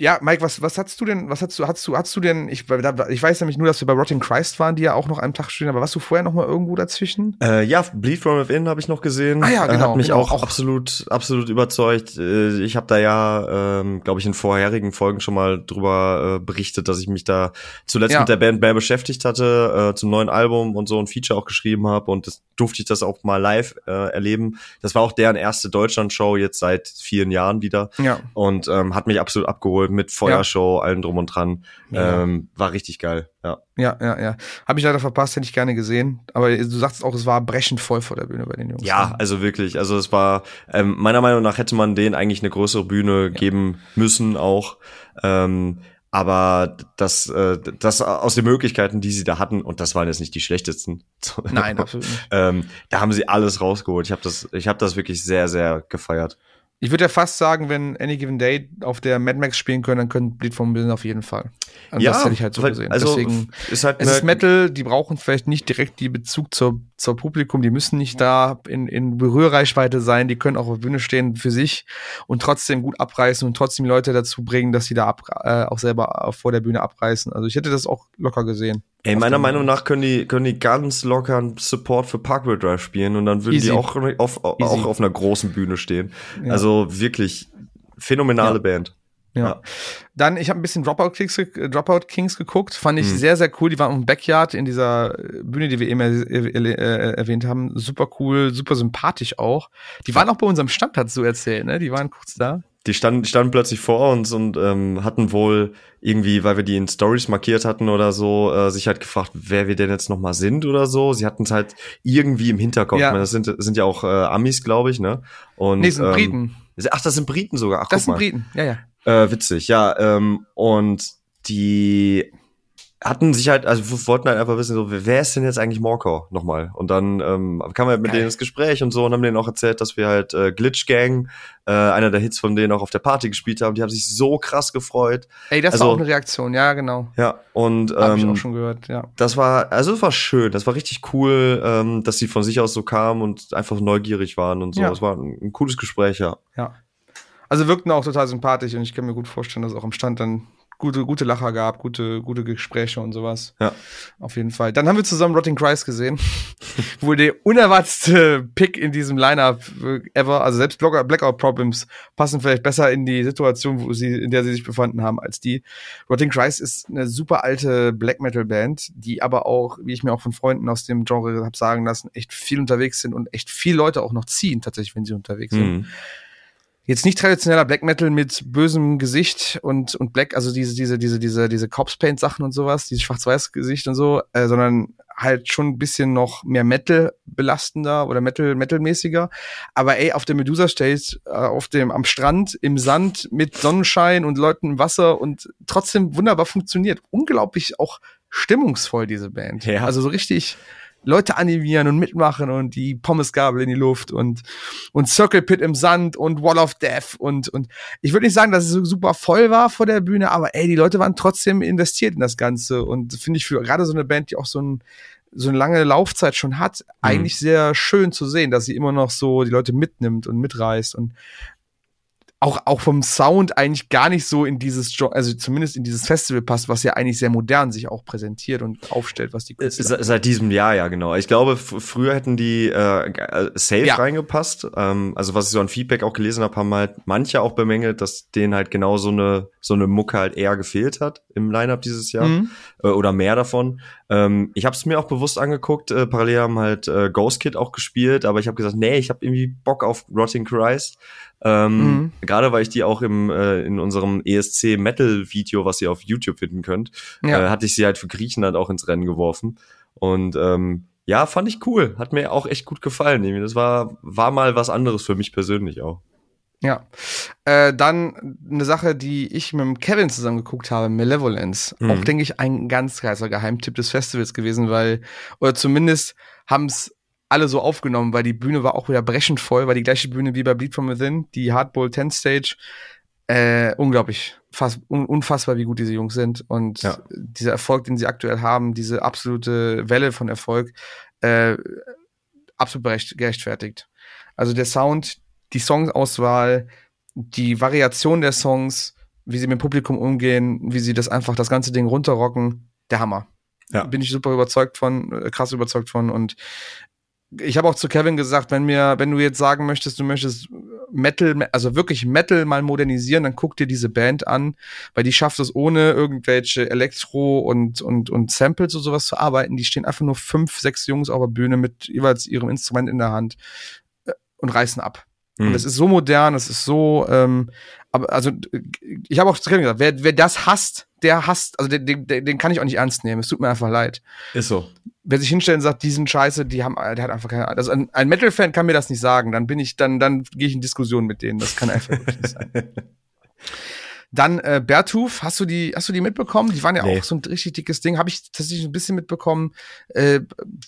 ja, Mike, was, was hast du denn, was hast du, hast du, hast du denn, ich, ich weiß nämlich nur, dass wir bei Rotting Christ waren, die ja auch noch einen Tag stehen, aber warst du vorher noch mal irgendwo dazwischen? Äh, ja, Bleed From Within habe ich noch gesehen. Ah ja, genau. Hat mich genau, auch, auch, absolut, absolut überzeugt. Äh, ich habe da ja, ähm, glaube ich, in vorherigen Folgen schon mal drüber äh, berichtet, dass ich mich da zuletzt ja. mit der Band mehr beschäftigt hatte, äh, zum neuen Album und so ein Feature auch geschrieben habe und das durfte ich das auch mal live äh, erleben. Das war auch deren erste Deutschland-Show jetzt seit vielen Jahren wieder. Ja. Und ähm, hat mich absolut abgeholt mit Feuershow, ja. allem drum und dran. Ja. Ähm, war richtig geil, ja. Ja, ja, ja. Habe ich leider verpasst, hätte ich gerne gesehen. Aber du sagst auch, es war brechend voll vor der Bühne bei den Jungs. Ja, ne? also wirklich. Also es war, ähm, meiner Meinung nach hätte man denen eigentlich eine größere Bühne ja. geben müssen auch. Ähm, aber das, äh, das aus den Möglichkeiten, die sie da hatten, und das waren jetzt nicht die schlechtesten. Nein, absolut nicht. ähm, da haben sie alles rausgeholt. Ich habe das, ich habe das wirklich sehr, sehr gefeiert. Ich würde ja fast sagen, wenn Any Given Day auf der Mad Max spielen können, dann können Bleed from Within auf jeden Fall. Also ja, das hätte ich halt so gesehen. Also Deswegen ist halt es ist Metal, die brauchen vielleicht nicht direkt die Bezug zur, zur Publikum, die müssen nicht da in, in Berührreichweite sein, die können auch auf der Bühne stehen für sich und trotzdem gut abreißen und trotzdem Leute dazu bringen, dass sie da ab, äh, auch selber vor der Bühne abreißen. Also ich hätte das auch locker gesehen. Ey, meiner Meinung nach können die, können die ganz locker einen Support für Parkway Drive spielen und dann würden Easy. die auch auf, auch auf einer großen Bühne stehen. Ja. Also wirklich phänomenale ja. Band. Ja. ja. Dann, ich habe ein bisschen Dropout Kings, Dropout Kings geguckt, fand ich mhm. sehr, sehr cool. Die waren im Backyard in dieser Bühne, die wir eben äh, erwähnt haben. Super cool, super sympathisch auch. Die waren auch bei unserem Stand, hat du erzählt, ne? Die waren kurz da. Die standen, standen plötzlich vor uns und ähm, hatten wohl irgendwie, weil wir die in Stories markiert hatten oder so, äh, sich halt gefragt, wer wir denn jetzt nochmal sind oder so. Sie hatten es halt irgendwie im Hinterkopf. Ja. Meine, das sind, sind ja auch äh, Amis, glaube ich, ne? Und, nee, sind ähm, Briten. Ach, das sind Briten sogar. Ach, das sind mal. Briten, ja, ja. Äh, witzig, ja. Ähm, und die hatten sich halt, also wollten halt einfach wissen, so, wer ist denn jetzt eigentlich Morcor nochmal? Und dann ähm, kamen wir halt mit Geil. denen ins Gespräch und so und haben denen auch erzählt, dass wir halt äh, Glitch Gang, äh, einer der Hits von denen auch auf der Party gespielt haben. Die haben sich so krass gefreut. Ey, das also, war auch eine Reaktion, ja, genau. Ja, und ähm, Hab ich auch schon gehört, ja. Das war, also es war schön, das war richtig cool, ähm, dass sie von sich aus so kamen und einfach neugierig waren und so. Es war ein, ein cooles Gespräch, ja. Ja. Also wirkten auch total sympathisch und ich kann mir gut vorstellen, dass auch am Stand dann gute, gute Lacher gab, gute, gute Gespräche und sowas. Ja. Auf jeden Fall. Dann haben wir zusammen Rotting Christ gesehen. Wohl der unerwartetste Pick in diesem Lineup ever. Also selbst Blackout Problems passen vielleicht besser in die Situation, wo sie, in der sie sich befanden haben, als die. Rotting Christ ist eine super alte Black Metal Band, die aber auch, wie ich mir auch von Freunden aus dem Genre habe sagen lassen, echt viel unterwegs sind und echt viel Leute auch noch ziehen, tatsächlich, wenn sie unterwegs sind. Jetzt nicht traditioneller Black Metal mit bösem Gesicht und und Black, also diese diese diese diese diese Corpse Paint Sachen und sowas, dieses schwarz-weiß Gesicht und so, äh, sondern halt schon ein bisschen noch mehr Metal belastender oder Metal Metal-mäßiger. Aber ey, auf der Medusa Stage, äh, auf dem am Strand im Sand mit Sonnenschein und Leuten im Wasser und trotzdem wunderbar funktioniert. Unglaublich auch stimmungsvoll diese Band. Ja. Also so richtig Leute animieren und mitmachen und die Pommesgabel in die Luft und, und Circle Pit im Sand und Wall of Death und, und ich würde nicht sagen, dass es so super voll war vor der Bühne, aber ey, die Leute waren trotzdem investiert in das Ganze und finde ich für gerade so eine Band, die auch so ein, so eine lange Laufzeit schon hat, mhm. eigentlich sehr schön zu sehen, dass sie immer noch so die Leute mitnimmt und mitreißt und auch, auch vom Sound eigentlich gar nicht so in dieses, also zumindest in dieses Festival passt, was ja eigentlich sehr modern sich auch präsentiert und aufstellt, was die äh, Künstler Seit diesem Jahr, ja, genau. Ich glaube, früher hätten die äh, äh, safe ja. reingepasst. Ähm, also was ich so an Feedback auch gelesen habe, haben halt manche auch bemängelt, dass denen halt genau so eine, so eine Mucke halt eher gefehlt hat im Line-Up dieses Jahr. Mhm. Äh, oder mehr davon. Ähm, ich habe es mir auch bewusst angeguckt. Äh, parallel haben halt äh, Ghost Kid auch gespielt, aber ich habe gesagt, nee, ich habe irgendwie Bock auf Rotting Christ. Ähm, mhm. Gerade weil ich die auch im äh, in unserem ESC Metal Video, was ihr auf YouTube finden könnt, ja. äh, hatte ich sie halt für Griechenland auch ins Rennen geworfen. Und ähm, ja, fand ich cool. Hat mir auch echt gut gefallen. Das war, war mal was anderes für mich persönlich auch. Ja. Äh, dann eine Sache, die ich mit dem Kevin zusammen geguckt habe, Malevolence. Mhm. Auch, denke ich, ein ganz heißer Geheimtipp des Festivals gewesen, weil, oder zumindest haben es alle so aufgenommen, weil die Bühne war auch wieder brechend voll, war die gleiche Bühne wie bei Bleed From Within, die Hardball 10 Stage. Äh, unglaublich, fast, un, unfassbar, wie gut diese Jungs sind. Und ja. dieser Erfolg, den sie aktuell haben, diese absolute Welle von Erfolg, äh, absolut gerechtfertigt. Also der Sound, die Songauswahl, die Variation der Songs, wie sie mit dem Publikum umgehen, wie sie das einfach das ganze Ding runterrocken, der Hammer. Ja. Bin ich super überzeugt von, äh, krass überzeugt von und ich habe auch zu Kevin gesagt, wenn mir, wenn du jetzt sagen möchtest, du möchtest Metal, also wirklich Metal mal modernisieren, dann guck dir diese Band an, weil die schafft es ohne irgendwelche Elektro und und und Samples und sowas zu arbeiten. Die stehen einfach nur fünf, sechs Jungs auf der Bühne mit jeweils ihrem Instrument in der Hand äh, und reißen ab. Mhm. Und hm. es ist so modern, es ist so, ähm, aber also ich habe auch zu gesagt, wer, wer das hasst, der hasst, also den, den, den kann ich auch nicht ernst nehmen. Es tut mir einfach leid. Ist so. Wer sich hinstellt und sagt, die sind scheiße, die haben, der hat einfach keine, also ein, ein Metal-Fan kann mir das nicht sagen. Dann bin ich, dann, dann gehe ich in Diskussion mit denen. Das kann einfach nicht sein. Dann äh, Bertuf, hast du die, hast du die mitbekommen? Die waren ja nee. auch so ein richtig dickes Ding. Habe ich tatsächlich ein bisschen mitbekommen. Äh,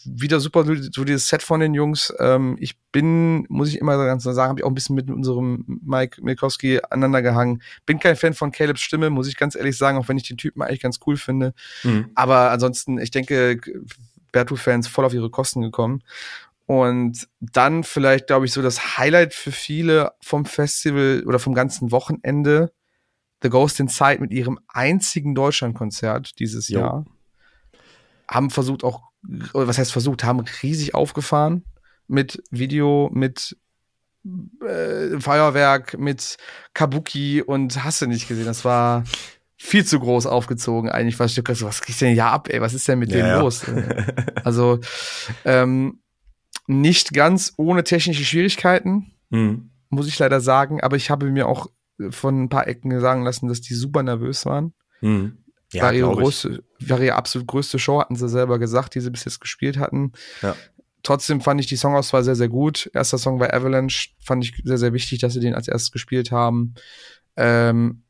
wieder super, so dieses Set von den Jungs. Ähm, ich bin, muss ich immer ganz sagen, habe ich auch ein bisschen mit unserem Mike Milkowski aneinander gehangen. Bin kein Fan von Calebs Stimme, muss ich ganz ehrlich sagen, auch wenn ich den Typen eigentlich ganz cool finde. Mhm. Aber ansonsten, ich denke, Bertuf-Fans voll auf ihre Kosten gekommen. Und dann vielleicht, glaube ich, so das Highlight für viele vom Festival oder vom ganzen Wochenende The Ghost Inside mit ihrem einzigen Deutschlandkonzert dieses jo. Jahr. Haben versucht auch, was heißt versucht, haben riesig aufgefahren mit Video, mit äh, Feuerwerk, mit Kabuki und hast du nicht gesehen. Das war viel zu groß aufgezogen eigentlich. Was, was geht denn hier ab, ey? Was ist denn mit ja, denen ja. los? also ähm, nicht ganz ohne technische Schwierigkeiten, mhm. muss ich leider sagen. Aber ich habe mir auch von ein paar Ecken sagen lassen, dass die super nervös waren. Mhm. Ja, war, ihre größte, war ihre absolut größte Show, hatten sie selber gesagt, die sie bis jetzt gespielt hatten. Ja. Trotzdem fand ich die Songauswahl sehr, sehr gut. Erster Song war Avalanche, fand ich sehr, sehr wichtig, dass sie den als erstes gespielt haben. Ähm,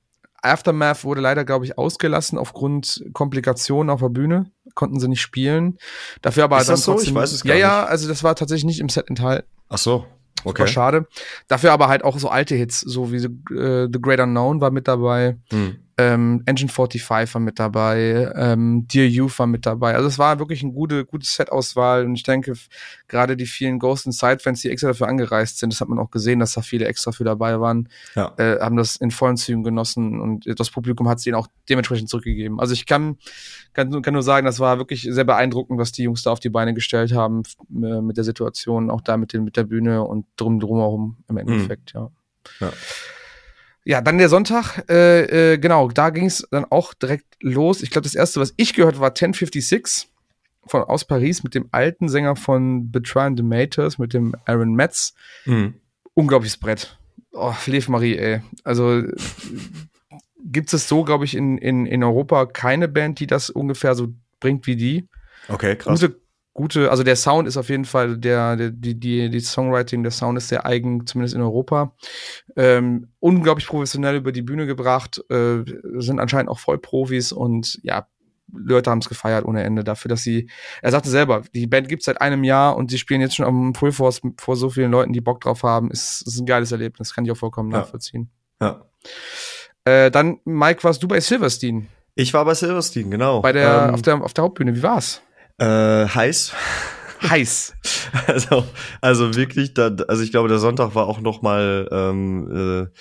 Aftermath wurde leider, glaube ich, ausgelassen aufgrund Komplikationen auf der Bühne. Konnten sie nicht spielen. Dafür aber Ist das so? ich weiß es gar ja, nicht. Ja, ja, also das war tatsächlich nicht im Set enthalten. Ach so. Okay. War schade. Dafür aber halt auch so alte Hits, so wie äh, The Great Unknown war mit dabei. Hm ähm, Engine 45 war mit dabei, ähm, Dear Youth war mit dabei. Also es war wirklich eine gute, gute Set-Auswahl und ich denke, gerade die vielen Ghost and Side-Fans, die extra dafür angereist sind, das hat man auch gesehen, dass da viele extra für dabei waren, ja. äh, haben das in vollen Zügen genossen und das Publikum hat es ihnen auch dementsprechend zurückgegeben. Also ich kann, kann, kann nur sagen, das war wirklich sehr beeindruckend, was die Jungs da auf die Beine gestellt haben äh, mit der Situation, auch da mit, den, mit der Bühne und drum drumherum im Endeffekt, mhm. ja. ja. Ja, dann der Sonntag, äh, äh, genau, da ging es dann auch direkt los. Ich glaube, das erste, was ich gehört war 1056 von aus Paris mit dem alten Sänger von Betraying the Maters, mit dem Aaron Metz. Mhm. Unglaubliches Brett. Oh, Lev Marie, ey. Also gibt es so, glaube ich, in, in, in Europa keine Band, die das ungefähr so bringt wie die. Okay, krass. Gute, gute, also der Sound ist auf jeden Fall, der, der die, die, die Songwriting, der Sound ist sehr eigen, zumindest in Europa. Ähm, unglaublich professionell über die Bühne gebracht, äh, sind anscheinend auch Vollprofis und ja, Leute haben es gefeiert ohne Ende dafür, dass sie, er sagte selber, die Band gibt seit einem Jahr und sie spielen jetzt schon am Full Force vor so vielen Leuten, die Bock drauf haben, ist, ist ein geiles Erlebnis, kann ich auch vollkommen ja. nachvollziehen. Ja. Äh, dann, Mike, warst du bei Silverstein? Ich war bei Silverstein, genau. Bei der, ähm, auf der, auf der Hauptbühne, wie war's? Äh, heiß. Heiß. also, also wirklich, da, also ich glaube, der Sonntag war auch noch mal ähm, äh,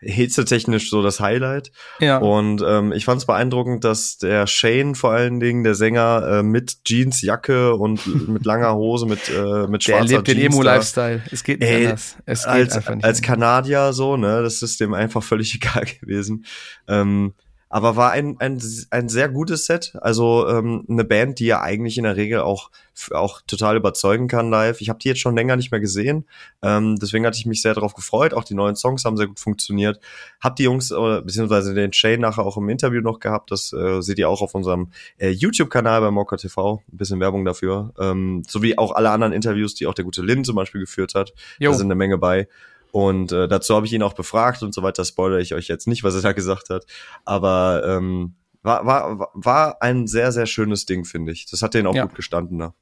hitzetechnisch so das Highlight. Ja. Und ähm, ich fand es beeindruckend, dass der Shane vor allen Dingen, der Sänger, äh, mit Jeansjacke und mit langer Hose, mit äh, mit schwarzer Der lebt Jeans den Emo-Lifestyle. Es geht nicht ey, anders. Es geht als, einfach nicht als Kanadier so, ne, das ist dem einfach völlig egal gewesen. Ähm, aber war ein, ein, ein sehr gutes Set. Also ähm, eine Band, die ja eigentlich in der Regel auch, auch total überzeugen kann live. Ich habe die jetzt schon länger nicht mehr gesehen. Ähm, deswegen hatte ich mich sehr darauf gefreut. Auch die neuen Songs haben sehr gut funktioniert. Hab die Jungs, äh, beziehungsweise den Shane nachher auch im Interview noch gehabt. Das äh, seht ihr auch auf unserem äh, YouTube-Kanal bei Mocker TV. Ein bisschen Werbung dafür. Ähm, sowie auch alle anderen Interviews, die auch der gute Lin zum Beispiel geführt hat. Jo. Da sind eine Menge bei. Und äh, dazu habe ich ihn auch befragt und so weiter. Spoilere ich euch jetzt nicht, was er da gesagt hat. Aber ähm, war, war, war ein sehr, sehr schönes Ding, finde ich. Das hat denen auch ja. gut gestanden da.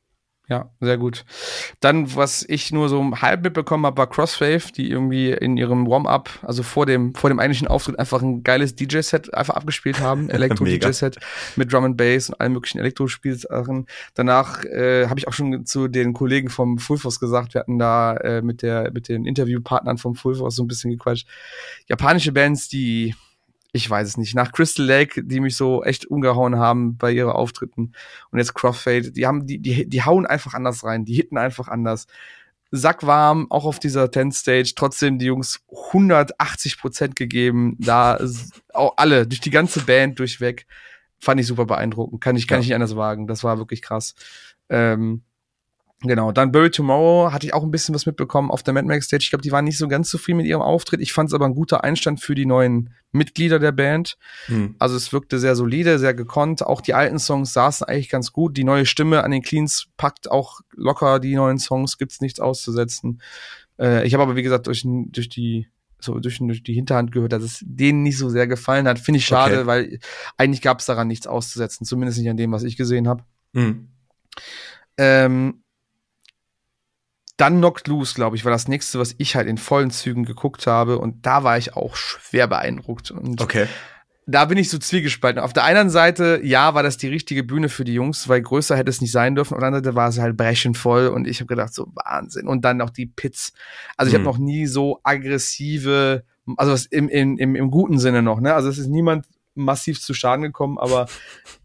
Ja, sehr gut. Dann, was ich nur so halb mitbekommen habe, war Crosswave, die irgendwie in ihrem Warm-up, also vor dem, vor dem eigentlichen Auftritt, einfach ein geiles DJ-Set einfach abgespielt haben. Elektro-DJ-Set mit Drum and Bass und allen möglichen Elektro-Spielsachen. Danach äh, habe ich auch schon zu den Kollegen vom Full Force gesagt, wir hatten da äh, mit, der, mit den Interviewpartnern vom Full Force so ein bisschen gequatscht. Japanische Bands, die ich weiß es nicht, nach Crystal Lake, die mich so echt umgehauen haben bei ihren Auftritten. Und jetzt Crossfade, die haben, die, die, die hauen einfach anders rein, die hitten einfach anders. Sackwarm, auch auf dieser 10 Stage, trotzdem die Jungs 180 Prozent gegeben, da auch alle, durch die ganze Band durchweg, fand ich super beeindruckend, kann ich, kann ja. ich nicht anders wagen, das war wirklich krass. Ähm, Genau, dann Bury Tomorrow hatte ich auch ein bisschen was mitbekommen auf der Mad Max Stage. Ich glaube, die waren nicht so ganz zufrieden mit ihrem Auftritt. Ich fand es aber ein guter Einstand für die neuen Mitglieder der Band. Hm. Also es wirkte sehr solide, sehr gekonnt. Auch die alten Songs saßen eigentlich ganz gut. Die neue Stimme an den Cleans packt auch locker die neuen Songs, gibt's nichts auszusetzen. Äh, ich habe aber, wie gesagt, durch, durch die so durch, durch die Hinterhand gehört, dass es denen nicht so sehr gefallen hat. Finde ich schade, okay. weil eigentlich gab es daran nichts auszusetzen, zumindest nicht an dem, was ich gesehen habe. Hm. Ähm, dann Knocked Loose, glaube ich, war das nächste, was ich halt in vollen Zügen geguckt habe. Und da war ich auch schwer beeindruckt. Und okay. Da bin ich so zwiegespalten. Auf der einen Seite, ja, war das die richtige Bühne für die Jungs, weil größer hätte es nicht sein dürfen. Auf der anderen Seite war es halt brechend voll und ich habe gedacht, so Wahnsinn. Und dann noch die Pits. Also ich hm. habe noch nie so aggressive, also im, im, im, im guten Sinne noch, ne? Also es ist niemand massiv zu Schaden gekommen, aber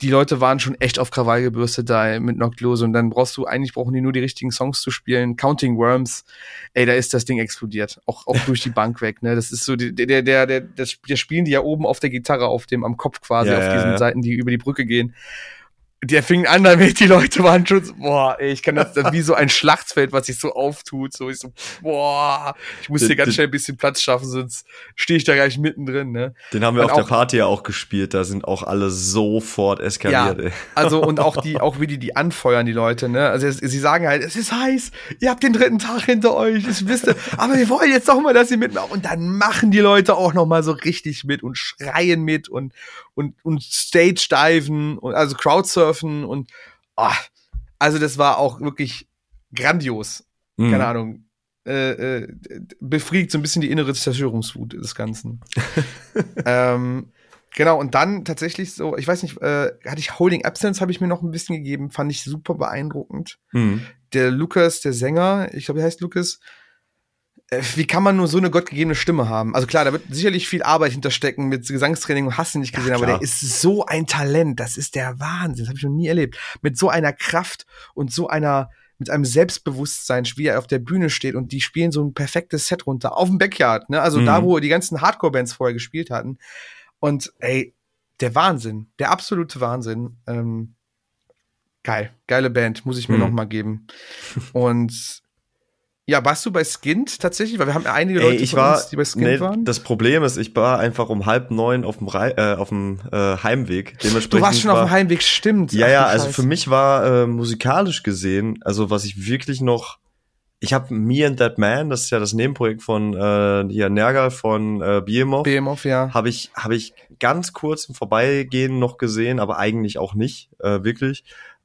die Leute waren schon echt auf Krawall gebürstet da mit Knocked Loose und dann brauchst du, eigentlich brauchen die nur die richtigen Songs zu spielen. Counting Worms, ey, da ist das Ding explodiert. Auch, auch durch die Bank weg, ne? Das ist so, der, der, der, der, das, der spielen die ja oben auf der Gitarre, auf dem, am Kopf quasi, Ja, auf ja, diesen ja. Seiten, die über die Brücke gehen der fing an damit, die Leute waren schon so, boah, ey, ich kann das, das wie so ein Schlachtfeld, was sich so auftut, so ich so, boah, ich muss hier ganz schnell ein bisschen Platz schaffen, sonst stehe ich da gleich mittendrin, ne? Den haben wir Und auf der auch- Party ja auch gespielt, da sind auch alle sofort eskaliert, ey. Also und auch die, auch wie die die anfeuern, die Leute, ne? Also es, sie sagen halt, es ist heiß, ihr habt den dritten Tag hinter euch, das wisst ihr, aber wir wollen jetzt doch mal, dass ihr mitmacht. Und dann machen die Leute auch noch mal so richtig mit und schreien mit und und und Stage diven und also Crowdsurfen und ah, also das war auch wirklich grandios. Mhm. Keine Ahnung. Äh, äh, befriedigt so ein bisschen die innere Zerstörungswut des Ganzen. ähm, genau, und dann tatsächlich so, ich weiß nicht, äh, hatte ich Holding Absence, habe ich mir noch ein bisschen gegeben, fand ich super beeindruckend. Mhm. Der Lukas, der Sänger, ich glaube, er heißt Lukas, wie kann man nur so eine gottgegebene Stimme haben? Also klar, da wird sicherlich viel Arbeit hinterstecken mit Gesangstraining und hast du nicht Ja, gesehen, aber klar. der ist so ein Talent, das ist der Wahnsinn, das habe ich noch nie erlebt. Mit so einer Kraft und so einer, mit einem Selbstbewusstsein, wie er auf der Bühne steht und die spielen so ein perfektes Set runter, auf dem Backyard, ne? Also Mhm. da, wo die ganzen Hardcore-Bands vorher gespielt hatten. Und ey, der Wahnsinn, der absolute Wahnsinn. Ähm, geil, geile Band, muss ich mir Mhm. noch mal geben. Und ja, warst du bei Skint tatsächlich? Weil wir haben ja einige Ey, Leute von war, uns, die bei Skint nee, waren. das Problem ist, ich war einfach um halb neun auf dem, Rei äh, auf dem äh, Heimweg. Dementsprechend Du warst schon war, auf dem Heimweg, stimmt. Ja, ja, also Scheiße. für mich war äh, musikalisch gesehen, also was ich wirklich noch, ich habe Me and That Man, das ist ja das Nebenprojekt von äh, hier Nergal von äh, Behemoth, BMOF, ja. habe ich habe ich ganz kurz im Vorbeigehen noch gesehen, aber eigentlich auch nicht äh, wirklich.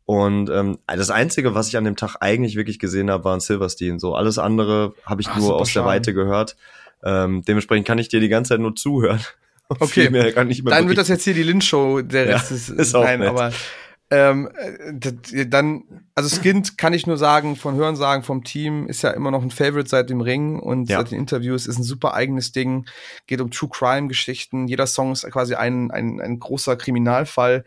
Und ähm, das Einzige, was ich an dem Tag eigentlich wirklich gesehen habe, war ein Silverstein. So alles andere habe ich Ah, nur aus der schade. Weite gehört. Ähm, dementsprechend kann ich dir die ganze Zeit nur zuhören. Okay. mehr kann ich mehr Dann wird das jetzt hier die Lynch-Show, der Ja, Rest ist, ist auch nein, nett. aber ähm, äh, dann, also Skint kann ich nur sagen, von Hören sagen vom Team, ist ja immer noch ein Favorite seit dem Ring und Ja. seit den Interviews ist ein super eigenes Ding, geht um True Crime-Geschichten, jeder Song ist quasi ein, ein, ein großer Kriminalfall.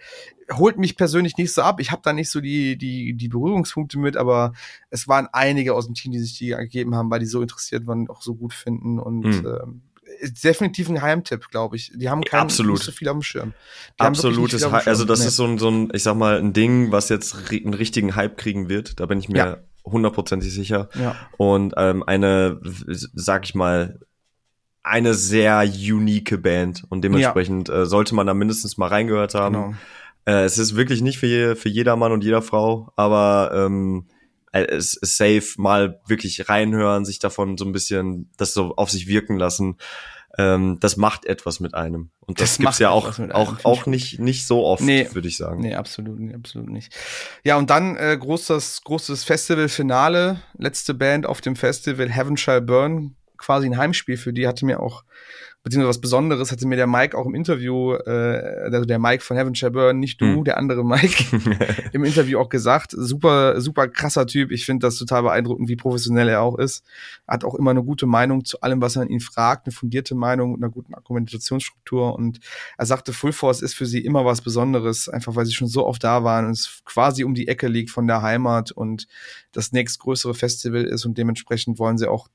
Holt mich persönlich nicht so ab. Ich habe da nicht so die, die, die Berührungspunkte mit, aber es waren einige aus dem Team, die sich die gegeben haben, weil die so interessiert waren und auch so gut finden. Und Mhm. ähm, ist definitiv ein Geheimtipp, glaube ich. Die haben kein, Absolut. nicht so viel auf dem Schirm. Die Absolutes, nicht viel auf dem Hy- also das Nee. ist so ein, so ein, ich sag mal, ein Ding, was jetzt einen richtigen Hype kriegen wird. Da bin ich mir Ja. hundertprozentig sicher. Ja. Und ähm, eine, sag ich mal, eine sehr unique Band und dementsprechend äh, sollte man da mindestens mal reingehört haben. Genau. Äh, es ist wirklich nicht für, je, für jeder Mann und jeder Frau, aber ähm, äh, es ist safe, mal wirklich reinhören, sich davon so ein bisschen das so auf sich wirken lassen. Ähm, das macht etwas mit einem. Und das, Das gibt's ja auch, einem, auch, auch nicht, nicht so oft, Nee. würde ich sagen. Nee, absolut, nee, absolut nicht. Ja, und dann äh, großes, großes Festival-Finale, letzte Band auf dem Festival, Heaven Shall Burn, quasi ein Heimspiel für die, hatte mir auch, beziehungsweise was Besonderes, hatte mir der Mike auch im Interview, äh, also der Mike von Heaven Shall Burn, nicht du, Hm. der andere Mike, im Interview auch gesagt. Super, super krasser Typ. Ich finde das total beeindruckend, wie professionell er auch ist. Hat auch immer eine gute Meinung zu allem, was man ihn fragt, eine fundierte Meinung mit einer guten Argumentationsstruktur. Und er sagte, Full Force ist für sie immer was Besonderes, einfach weil sie schon so oft da waren und es quasi um die Ecke liegt von der Heimat und das nächstgrößere Festival ist und dementsprechend wollen sie auch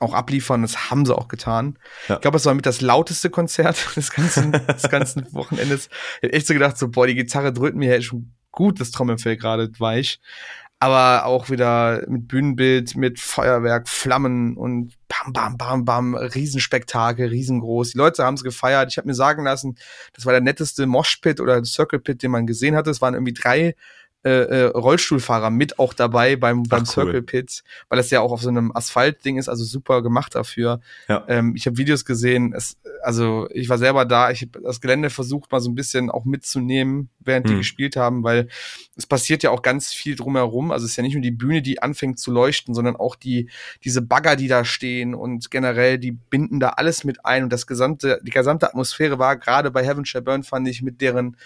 auch abliefern. Das haben sie auch getan. Ja. Ich glaube, es war mit das lauteste Konzert des ganzen, des ganzen Wochenendes. Ich hab echt so gedacht, so, boah, die Gitarre drückt mir ja schon gut das Trommelfell gerade weich. Aber auch wieder mit Bühnenbild, mit Feuerwerk, Flammen und bam, bam, bam, bam, Riesenspektakel, riesengroß. Die Leute haben es gefeiert. Ich habe mir sagen lassen, das war der netteste Moshpit oder Circle Pit, den man gesehen hatte. Es waren irgendwie drei äh, äh, Rollstuhlfahrer mit auch dabei beim, beim cool. Circle Pit, weil das ja auch auf so einem Asphaltding ist, also super gemacht dafür. Ja. Ähm, ich habe Videos gesehen, es, also ich war selber da, ich habe das Gelände versucht mal so ein bisschen auch mitzunehmen, während die Hm. gespielt haben, weil es passiert ja auch ganz viel drumherum. Also es ist ja nicht nur die Bühne, die anfängt zu leuchten, sondern auch die diese Bagger, die da stehen und generell die binden da alles mit ein und das gesamte die gesamte Atmosphäre war gerade bei Heaven Shall Burn fand ich mit deren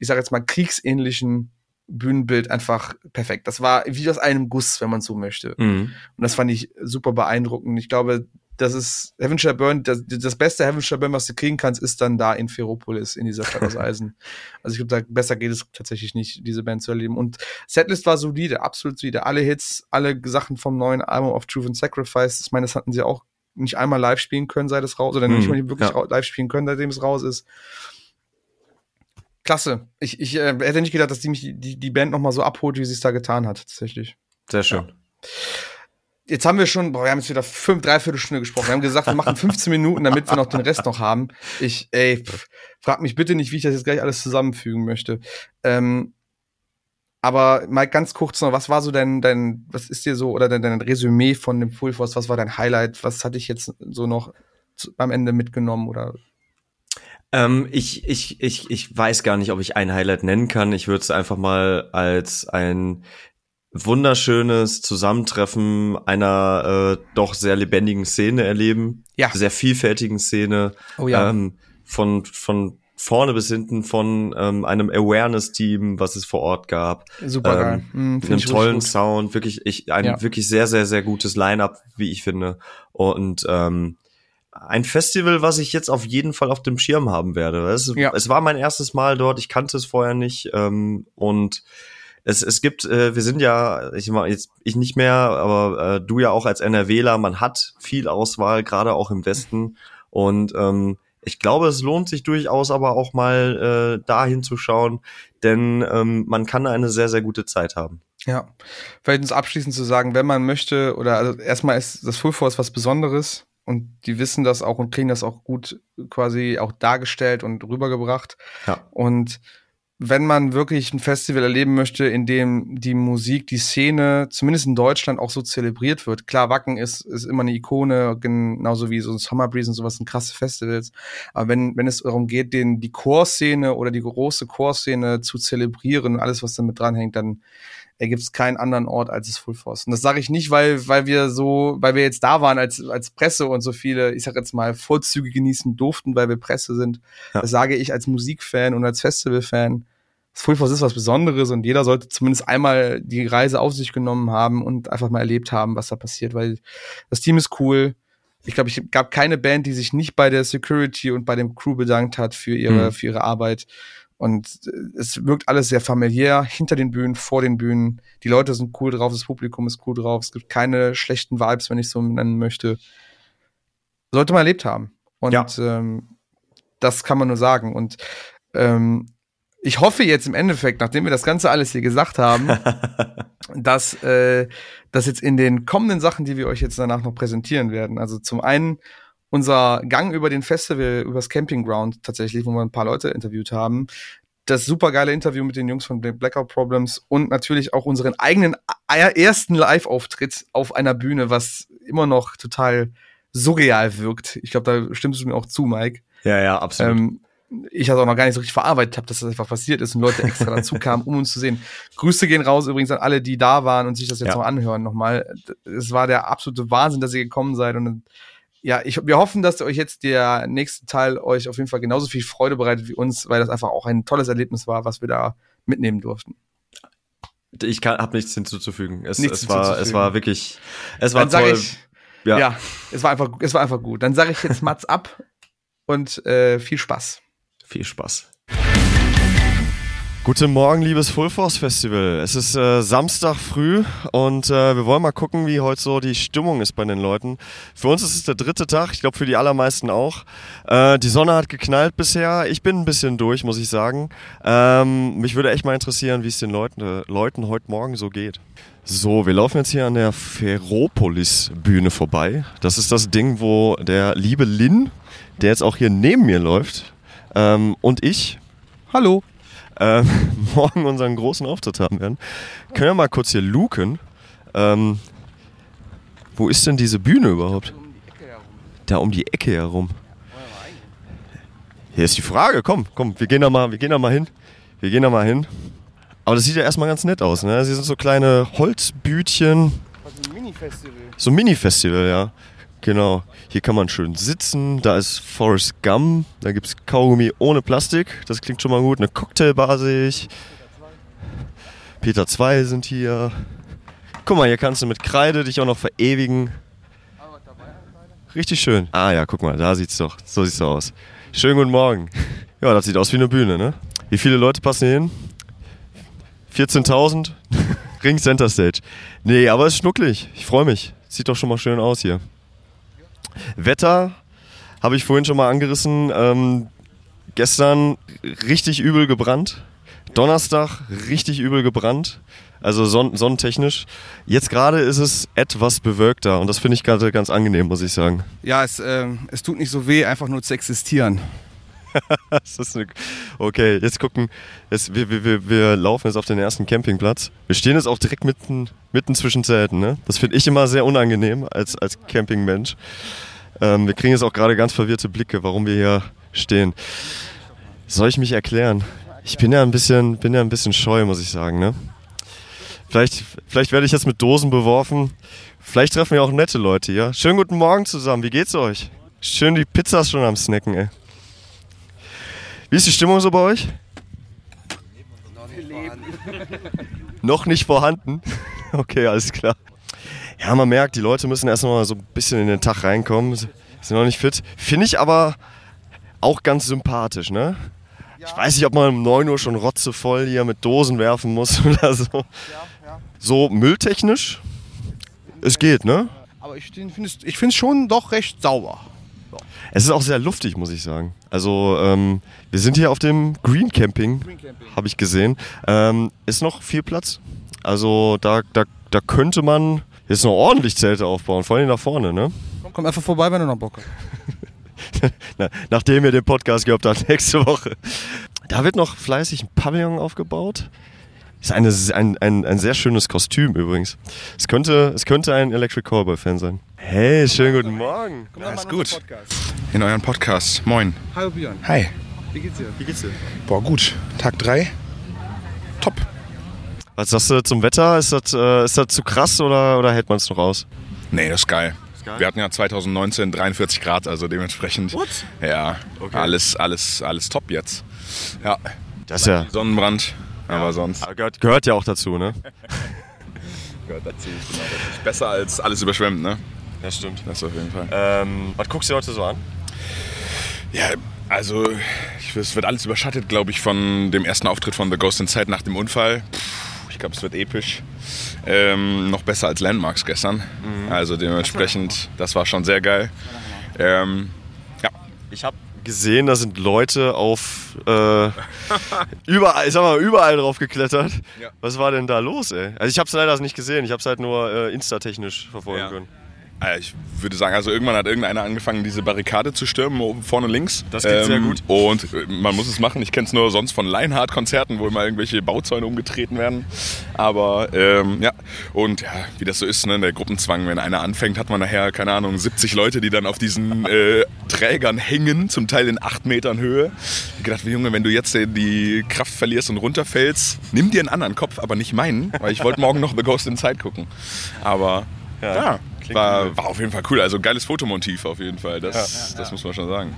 ich sage jetzt mal kriegsähnlichen Bühnenbild einfach perfekt. Das war wie aus einem Guss, wenn man so möchte. Mhm. Und das fand ich super beeindruckend. Ich glaube, das ist Heavenshire Burn, das, das beste Heavenshire Burn, was du kriegen kannst, ist dann da in Ferropolis, in dieser Stadt aus Eisen. also ich glaube, da besser geht es tatsächlich nicht, diese Band zu erleben. Und Setlist war solide, absolut solide. Alle Hits, alle Sachen vom neuen Album of Truth and Sacrifice, ich meine, das hatten sie auch nicht einmal live spielen können, seit es raus, oder nicht hm, mal wirklich ja. live spielen können, seitdem es raus ist. Klasse. Ich, ich äh, hätte nicht gedacht, dass die mich die, die Band noch mal so abholt, wie sie es da getan hat, tatsächlich. Sehr schön. Ja jetzt haben wir schon, boah, wir haben jetzt wieder fünf, dreiviertel Stunde gesprochen. Wir haben gesagt, wir machen 15 Minuten, damit wir noch den Rest noch haben. Ich, ey, pff, frag mich bitte nicht, wie ich das jetzt gleich alles zusammenfügen möchte. Ähm, aber mal ganz kurz noch, was war so dein, dein, was ist dir so, oder dein, dein Resümee von dem Full Force, was war dein Highlight, was hatte ich jetzt so noch am Ende mitgenommen oder? Ähm, ich, ich, ich, ich weiß gar nicht, ob ich ein Highlight nennen kann. Ich würde es einfach mal als ein wunderschönes Zusammentreffen einer äh, doch sehr lebendigen Szene erleben. Ja. Sehr vielfältigen Szene. Oh ja. Ähm, von, von vorne bis hinten von ähm, einem Awareness-Team, was es vor Ort gab. Super geil. Ähm, mm, einem tollen Sound, wirklich, ich, ein ja. wirklich sehr, sehr, sehr gutes Line-up, wie ich finde. Und ähm, ein Festival, was ich jetzt auf jeden Fall auf dem Schirm haben werde. Es, ja. es war mein erstes Mal dort, ich kannte es vorher nicht. Ähm, und es, es gibt, äh, wir sind ja, ich mal jetzt ich nicht mehr, aber äh, du ja auch als NRWler, man hat viel Auswahl, gerade auch im Westen. Und ähm, ich glaube, es lohnt sich durchaus aber auch mal äh, dahin zu schauen, denn ähm, man kann eine sehr, sehr gute Zeit haben. Ja, vielleicht uns abschließend zu sagen, wenn man möchte, oder also erstmal ist das Full Force was Besonderes und die wissen das auch und kriegen das auch gut quasi auch dargestellt und rübergebracht. Ja. Und wenn man wirklich ein Festival erleben möchte, in dem die Musik, die Szene, zumindest in Deutschland auch so zelebriert wird. Klar, Wacken ist, ist immer eine Ikone, genauso wie so ein Summer Breeze und sowas sind krasse Festivals. Aber wenn, wenn es darum geht, den, die Chorszene oder die große Chorszene zu zelebrieren, alles, was damit dranhängt, dann ergibt es keinen anderen Ort als das Full Force. Und das sage ich nicht, weil, weil wir so, weil wir jetzt da waren als, als Presse und so viele, ich sag jetzt mal, Vorzüge genießen durften, weil wir Presse sind. Ja. Das sage ich als Musikfan und als Festivalfan. Das Full Force ist was Besonderes und jeder sollte zumindest einmal die Reise auf sich genommen haben und einfach mal erlebt haben, was da passiert, weil das Team ist cool. Ich glaube, ich gab keine Band, die sich nicht bei der Security und bei dem Crew bedankt hat für ihre, mhm. für ihre Arbeit. Und äh, es wirkt alles sehr familiär, hinter den Bühnen, vor den Bühnen. Die Leute sind cool drauf, das Publikum ist cool drauf. Es gibt keine schlechten Vibes, wenn ich so nennen möchte. Sollte man erlebt haben. Und ja. ähm, das kann man nur sagen. Und ähm, ich hoffe jetzt im Endeffekt, nachdem wir das Ganze alles hier gesagt haben, dass, äh, dass jetzt in den kommenden Sachen, die wir euch jetzt danach noch präsentieren werden, also zum einen unser Gang über den Festival, übers Campingground tatsächlich, wo wir ein paar Leute interviewt haben. Das supergeile Interview mit den Jungs von Blackout Problems und natürlich auch unseren eigenen ersten Live-Auftritt auf einer Bühne, was immer noch total surreal wirkt. Ich glaube, da stimmst du mir auch zu, Mike. Ja, ja, absolut. Ähm, ich das auch noch gar nicht so richtig verarbeitet habe, dass das einfach passiert ist und Leute extra dazu kamen, um uns zu sehen. Grüße gehen raus übrigens an alle, die da waren und sich das jetzt ja. noch anhören nochmal. Es war der absolute Wahnsinn, dass ihr gekommen seid und ja, ich, wir hoffen, dass euch jetzt der nächste Teil euch auf jeden Fall genauso viel Freude bereitet wie uns, weil das einfach auch ein tolles Erlebnis war, was wir da mitnehmen durften. Ich habe nichts hinzuzufügen. Es, nichts es war, es war wirklich, es war Dann toll. Ich, ja. ja, es war einfach, es war einfach gut. Dann sage ich jetzt Mats ab und äh, viel Spaß. Viel Spaß. Guten Morgen, liebes Full Force Festival. Es ist äh, Samstag früh und äh, wir wollen mal gucken, wie heute so die Stimmung ist bei den Leuten. Für uns ist es der dritte Tag, ich glaube für die allermeisten auch. Äh, die Sonne hat geknallt bisher. Ich bin ein bisschen durch, muss ich sagen. Ähm, mich würde echt mal interessieren, wie es den Leuten, äh, Leuten heute Morgen so geht. So, wir laufen jetzt hier an der Ferropolis Bühne vorbei. Das ist das Ding, wo der liebe Lin, der jetzt auch hier neben mir läuft, ähm, und ich, hallo, äh, morgen unseren großen Auftritt haben werden. Können wir mal kurz hier luken. Ähm, wo ist denn diese Bühne überhaupt? Da um die Ecke herum. Hier ist die Frage, komm, komm, wir gehen da mal, wir gehen da mal hin. Wir gehen da mal hin. Aber das sieht ja erstmal ganz nett aus, ne? Sie sind so kleine Holzbütchen. So ein Mini-Festival. So ein Mini-Festival, ja. Genau. Hier kann man schön sitzen. Da ist Forest Gum. Da gibt es Kaugummi ohne Plastik. Das klingt schon mal gut. Eine ich. Peter 2 sind hier. Guck mal, hier kannst du mit Kreide dich auch noch verewigen. richtig schön. Ah ja, guck mal, da sieht's doch, so sieht's doch aus. Schönen guten Morgen. Ja, das sieht aus wie eine Bühne, ne? Wie viele Leute passen hier hin? 14.000? Ring Center Stage. Nee, aber es ist schnucklig. Ich freue mich. Sieht doch schon mal schön aus hier. Wetter habe ich vorhin schon mal angerissen. Ähm, gestern richtig übel gebrannt. Donnerstag richtig übel gebrannt. Also son sonnentechnisch. Jetzt gerade ist es etwas bewölkter und das finde ich gerade ganz angenehm, muss ich sagen. Ja, es, äh, es tut nicht so weh, einfach nur zu existieren. eine, okay, jetzt gucken. Jetzt, wir, wir, wir laufen jetzt auf den ersten Campingplatz. Wir stehen jetzt auch direkt mitten, mitten zwischen Zelten. Ne? Das finde ich immer sehr unangenehm als, als Campingmensch. Ähm, wir kriegen jetzt auch gerade ganz verwirrte Blicke, warum wir hier stehen. Soll ich mich erklären? Ich bin ja ein bisschen, bin ja ein bisschen scheu, muss ich sagen. Ne? Vielleicht, vielleicht werde ich jetzt mit Dosen beworfen. Vielleicht treffen wir auch nette Leute hier. Schönen guten Morgen zusammen. Wie geht's euch? Schön die Pizzas schon am Snacken, ey. Wie ist die Stimmung so bei euch? Noch nicht vorhanden. Okay, alles klar. Ja, man merkt, die Leute müssen erst noch mal so ein bisschen in den Tag reinkommen. Sind noch nicht fit. Finde ich aber auch ganz sympathisch, ne? Ich weiß nicht, ob man um 9 Uhr schon rotzevoll hier mit Dosen werfen muss oder so. So mülltechnisch, es geht, ne? Aber ich finde es schon doch recht sauber. Es ist auch sehr luftig, muss ich sagen. Also ähm, wir sind hier auf dem Green Camping, Green Camping. habe ich gesehen. Ähm, ist noch viel Platz. Also da, da, da könnte man jetzt noch ordentlich Zelte aufbauen, vor allem nach vorne, ne? Komm, komm einfach vorbei, wenn du noch Bock hast. Nachdem ihr den Podcast gehabt habt, nächste Woche. Da wird noch fleißig ein Pavillon aufgebaut. Ist eine, ein, ein, ein sehr schönes Kostüm übrigens. Es könnte, es könnte ein Electric Callboy-Fan sein. Hey, schönen guten Morgen. Ja, ist gut. In euren Podcast. Moin. Hallo Björn. Hi. Wie geht's dir? Wie geht's dir? Boah, gut. Tag 3. Top. Was sagst du zum Wetter? Ist das, äh, ist das zu krass oder, oder hält man es noch aus? Nee, das ist geil. Wir hatten ja 2019 43 Grad, also dementsprechend. What? Ja, okay. alles, alles, alles top jetzt. Ja. Das ist ja. Sonnenbrand, aber sonst. Aber gehört, gehört ja auch dazu, ne? gehört dazu, genau. Das ist besser als alles überschwemmt, ne? Das stimmt. Das auf jeden Fall. Ähm, was guckst du heute so an? Ja, also es wird alles überschattet, glaube ich, von dem ersten Auftritt von The Ghost Inside nach dem Unfall. ich glaube, es wird episch. Ähm, noch besser als Landmarks gestern. Mhm. Also dementsprechend, das war schon sehr geil. Ähm, ja. Ich habe gesehen, da sind Leute auf äh, überall, ich sag mal, überall drauf geklettert. Ja. Was war denn da los, ey? Also ich habe es leider nicht gesehen, ich habe es halt nur äh, insta-technisch verfolgen ja. können. Äh, ich würde sagen, also irgendwann hat irgendeiner angefangen, diese Barrikade zu stürmen, oben vorne links. Das geht ähm, sehr gut. Und äh, man muss es machen. Ich kenne es nur sonst von Lionheart-Konzerten, wo immer irgendwelche Bauzäune umgetreten werden. Aber ähm, ja, und ja, wie das so ist, ne, der Gruppenzwang, wenn einer anfängt, hat man nachher, keine Ahnung, 70 Leute, die dann auf diesen äh, Trägern hängen, zum Teil in 8 Metern Höhe. Ich gedacht, Junge, wenn du jetzt die Kraft verlierst und runterfällst, nimm dir einen anderen Kopf, aber nicht meinen, weil ich wollte morgen noch The Ghost in Inside gucken. Aber ja, ja war, war auf jeden Fall cool. Also geiles Fotomotiv auf jeden Fall. Das, ja. das muss man schon sagen.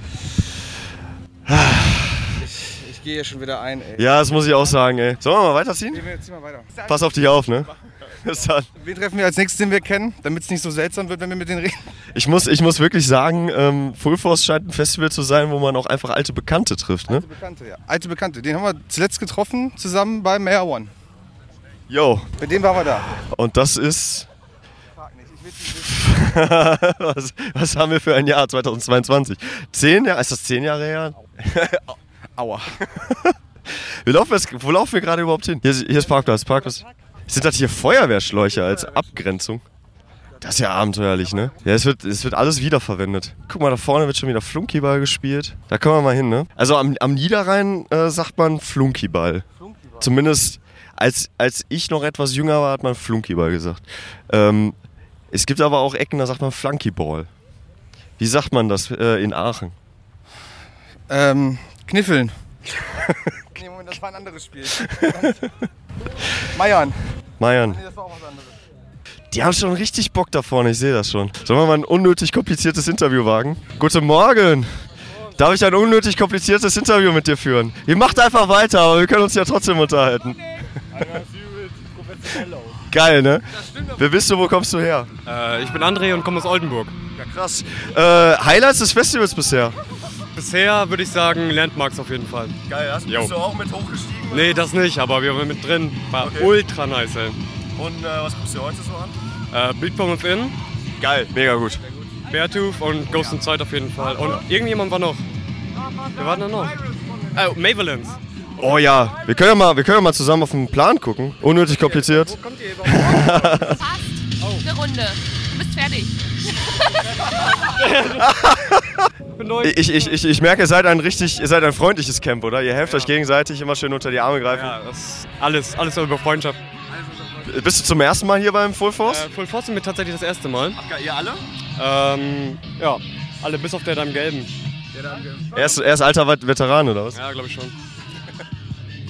Ich, ich gehe hier schon wieder ein, ey. Ja, das muss ich auch sagen, ey. Sollen wir mal weiterziehen? Nee, zieh mal weiter. Pass auf dich auf, ne? Bis dann. Wen treffen wir als nächstes, den wir kennen, damit es nicht so seltsam wird, wenn wir mit denen reden? Ich muss, ich muss wirklich sagen, ähm, Full Force scheint ein Festival zu sein, wo man auch einfach alte Bekannte trifft, ne? Alte Bekannte, ja. Alte Bekannte. Den haben wir zuletzt getroffen, zusammen bei Mayor One. Yo. Mit dem waren wir da. Und das ist was, was, haben wir für ein Jahr 2022? Zehn Jahre? Ist das zehn Jahre her? Aua. wir laufen wo laufen wir gerade überhaupt hin? Hier, hier ist Parkplatz, Parkplatz. Sind das hier Feuerwehrschläuche als Abgrenzung? Das ist ja abenteuerlich, ne? Ja, es wird, es wird alles wiederverwendet. Guck mal, da vorne wird schon wieder Flunkyball gespielt. Da können wir mal hin, ne? Also am, am Niederrhein äh, sagt man Flunkyball. Flunkyball. Zumindest als, als ich noch etwas jünger war, hat man Flunkyball gesagt. Ähm, es gibt aber auch Ecken, da sagt man Flunkyball. Wie sagt man das äh, in Aachen? Ähm, Kniffeln. nee, Moment, das war ein anderes Spiel. Meiern. Meiern. Nee, das war auch was anderes. Die haben schon richtig Bock da vorne, ich sehe das schon. Sollen wir mal ein unnötig kompliziertes Interview wagen? Guten Morgen! Darf ich ein unnötig kompliziertes Interview mit dir führen? Ihr macht einfach weiter, aber wir können uns ja trotzdem unterhalten. Geil, ne? Wer bist du, wo kommst du her? Äh, ich bin André und komme aus Oldenburg. Ja, krass. Äh, Highlights des Festivals bisher? Bisher würde ich sagen Landmarks auf jeden Fall. Geil, hast, bist du auch mit hochgestiegen? Nee, das nicht, aber wir waren mit drin. War Okay. ultra nice, ey. Und äh, was guckst du heute so an? Äh, Beatbomb Within, Geil, mega gut. Beartooth und Ghost in Zeit auf jeden Fall. Und irgendjemand war noch. Wer war denn noch? Oh, Mavelins. Oh ja, wir können ja mal, wir können ja mal zusammen auf den Plan gucken. Unnötig kompliziert. Kommt ihr überhaupt? Fast. Eine Runde. Du bist fertig. Ich, ich, ich, ich merke, ihr seid ein richtig, ihr seid ein freundliches Camp, oder? Ihr helft euch gegenseitig, immer schön unter die Arme greifen. Ja, alles, alles über Freundschaft. Bist du zum ersten Mal hier beim Full Force? Äh, Full Force sind wir tatsächlich das erste Mal. ihr alle? Ähm, ja, alle bis auf der da im Gelben. Er ist, er ist alter Vet- Veteran, oder was? Ja, glaube ich schon.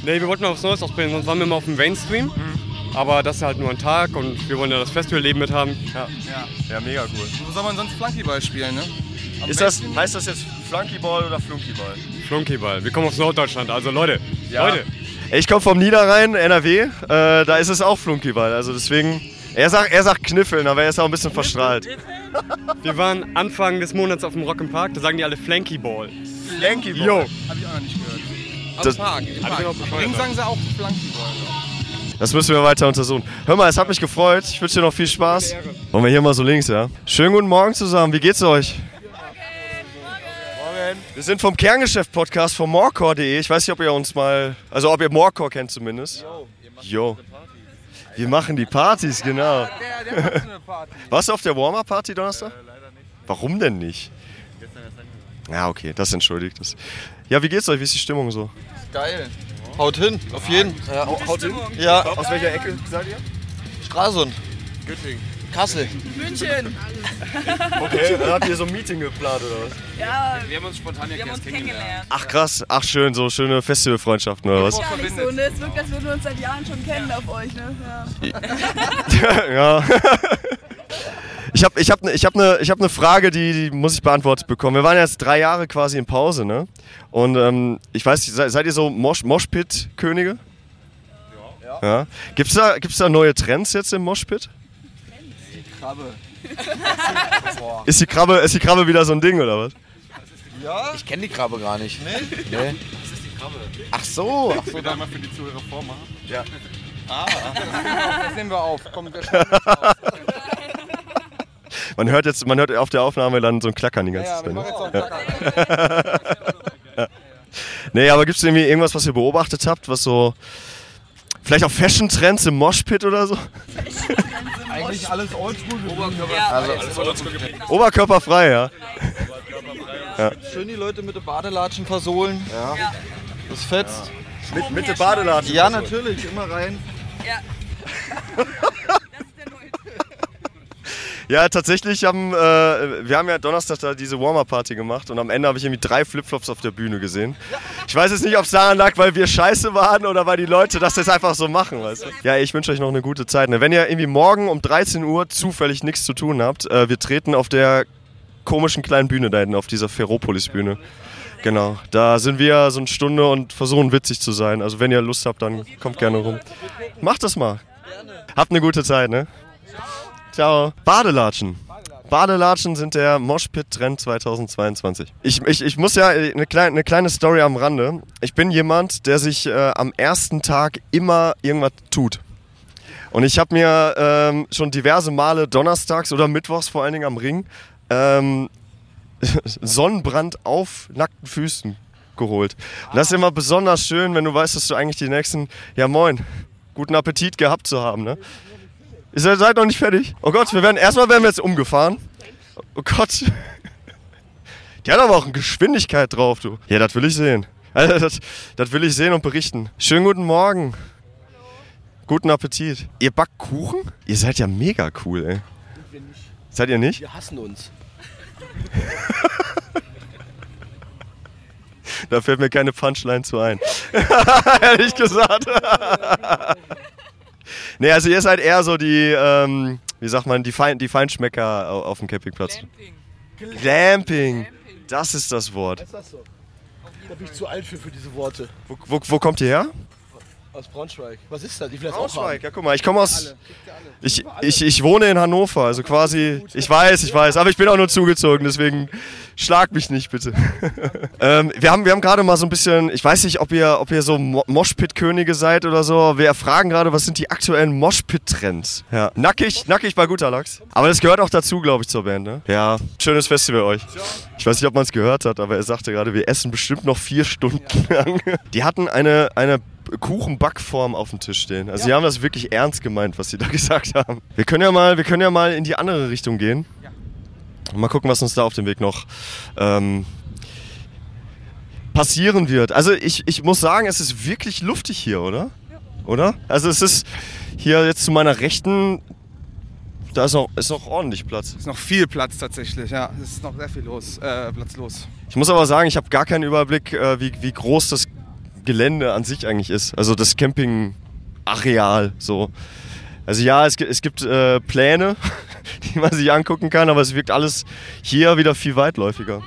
Nee, wir wollten mal was Neues ausprobieren, sonst waren wir immer auf dem Mainstream. Mhm. Aber das ist halt nur ein Tag und wir wollen ja das Festival-Leben mit haben. Ja. ja, mega cool. Wo soll man sonst Flunkyball spielen, ne? Am Ist das, heißt das jetzt Flunkyball oder Flunkyball? Flunkyball. Wir kommen aus Norddeutschland, also Leute, Ja. Leute. Ich komme vom Niederrhein, NRW. Äh, da ist es auch Flunkyball. Also deswegen. Er sagt, er sagt Kniffeln, aber er ist auch ein bisschen verstrahlt. Wir waren Anfang des Monats auf dem Rock im Park, da sagen die alle Flankyball. Flunkyball. Jo. Hab ich auch noch nicht gehört. Das- Park, im Park. sagen sie auch Flunkyball. Das müssen wir weiter untersuchen. Hör mal, es hat mich gefreut. Ich wünsche dir noch viel Spaß. Wollen wir hier mal so links, ja? Schönen guten Morgen zusammen. Wie geht's euch? Morgen. Wir sind vom Kerngeschäft-Podcast von morecore.de. Ich weiß nicht, ob ihr uns mal, also ob ihr Morecore kennt zumindest. Jo. Wir machen die Partys, genau. Der, der macht so eine Party. Warst du auf der Warm-Up-Party Donnerstag? Warum denn nicht? Ja, okay, das entschuldigt es. Ja, wie geht's euch? Wie ist die Stimmung so? Geil. Haut hin, auf jeden. Ja, Haut hin? ja Aus welcher Ecke seid ihr? Stralsund. Kassel. München. Okay, dann habt ihr so ein Meeting geplant oder was? Ja, wir haben uns spontan kennengelernt. Ach krass, ach schön, so schöne Festivalfreundschaften oder was? Gar nicht so, ne? Es wirkt, als würden wir uns seit Jahren schon kennen auf euch, ne? Ja. ja. Ich habe ich hab, ne- ich hab eine ich hab ne Frage, die, die muss ich beantwortet bekommen. Wir waren jetzt drei Jahre quasi in Pause, ne? Und ähm, ich weiß nicht, seid, seid ihr so Mosh, Moshpit-Könige? Ja. ja. Gibt's da, gibt's da neue Trends jetzt im Moshpit? Krabbe. Ist die, Krabbe, ist die Krabbe wieder so ein Ding oder was? Ja? Ich kenne die Krabbe gar nicht. Nee? Nee. Das ist die Krabbe. Ach so. Ach so, dann mal für die Zuhörer vormachen. Das nehmen wir auf. Komm, wir raus. Man hört jetzt, man hört auf der Aufnahme dann so ein Klackern die ganze Ja, Zeit. Ne? Placker. Nee, aber gibt's irgendwie irgendwas, was ihr beobachtet habt, was so. Vielleicht auch Fashion-Trends im Moshpit oder so? Eigentlich alles oldschool. Oberkörperfrei, ja. Schön die Leute mit den Badelatschen versohlen. Ja. Das fetzt. Mit, mit der Badelatschen. Ja, natürlich. Immer rein. Ja, tatsächlich haben äh, wir haben ja Donnerstag da diese Warm-Up-Party gemacht und am Ende habe ich irgendwie drei Flipflops auf der Bühne gesehen. Ich weiß jetzt nicht, ob es daran lag, weil wir scheiße waren oder weil die Leute das jetzt einfach so machen, weißt du? Ja, ich wünsche euch noch eine gute Zeit. Ne? Wenn ihr irgendwie morgen um 13 Uhr zufällig nichts zu tun habt, äh, wir treten auf der komischen kleinen Bühne da hinten, auf dieser Ferropolis-Bühne. Genau, da sind wir so eine Stunde und versuchen witzig zu sein. Also wenn ihr Lust habt, dann kommt gerne rum. Macht das mal. Habt eine gute Zeit, ne? Ciao. Badelatschen. Badelatschen sind der Moshpit-Trend 2022. Ich, ich, ich muss ja äh, eine kleine, eine kleine Story am Rande. Ich bin jemand, der sich äh, am ersten Tag immer irgendwas tut. Und ich habe mir ähm, schon diverse Male donnerstags oder mittwochs vor allen Dingen am Ring ähm, Sonnenbrand auf nackten Füßen geholt. Und das ist immer besonders schön, wenn du weißt, dass du eigentlich die nächsten, ja moin, guten Appetit gehabt zu haben, ne? Ihr seid noch nicht fertig? Oh Gott, wir werden, erstmal werden wir jetzt umgefahren. Oh Gott. Die hat aber auch eine Geschwindigkeit drauf, du. Ja, das will ich sehen. Also, das, das will ich sehen und berichten. Schönen guten Morgen. Guten Appetit. Ihr backt Kuchen? Ihr seid ja mega cool, ey. Seid ihr nicht? Wir hassen uns. Da fällt mir keine Punchline zu ein. Ehrlich gesagt. Nee, also ihr seid eher so die, ähm, wie sagt man, die, Fein, die Feinschmecker au- auf dem Campingplatz. Glamping. Glamping. Das ist das Wort. Ist das so? Da bin ich zu alt für, für diese Worte. Wo, wo, wo kommt ihr her? Aus Braunschweig. Was ist das? Ich will das Braunschweig, ja guck mal, ich komme aus. Ich, ich, ich wohne in Hannover, also quasi. Ich weiß, ich weiß, aber ich bin auch nur zugezogen, deswegen schlag mich nicht bitte. ähm, wir haben, wir haben gerade mal so ein bisschen, ich weiß nicht, ob ihr, ob ihr so Mo Moshpit-Könige seid oder so. Wir erfragen gerade, was sind die aktuellen Moshpit-Trends? Ja. Nackig, nackig bei guter Lachs. Aber das gehört auch dazu, glaube ich, zur Band, ne? Ja, schönes Festival euch. Ich weiß nicht, ob man es gehört hat, aber er sagte gerade, wir essen bestimmt noch vier Stunden lang. Die hatten eine, eine Kuchenbackform auf dem Tisch stehen. Also sie haben das wirklich ernst gemeint, was sie da gesagt haben. Wir können ja mal, wir können ja mal in die andere Richtung gehen. Und mal gucken, was uns da auf dem Weg noch ähm, passieren wird. Also ich, ich muss sagen, es ist wirklich luftig hier, oder? Oder? Also es ist hier jetzt zu meiner Rechten, da ist noch, ist noch ordentlich Platz. Ist noch viel Platz tatsächlich, ja. Es ist noch sehr viel los, äh, Platz los. Ich muss aber sagen, ich habe gar keinen Überblick, äh, wie, wie groß das Gelände an sich eigentlich ist. Also das Campingareal so. Also ja, es, gibt- es gibt äh, Pläne, die man sich angucken kann, aber es wirkt alles hier wieder viel weitläufiger.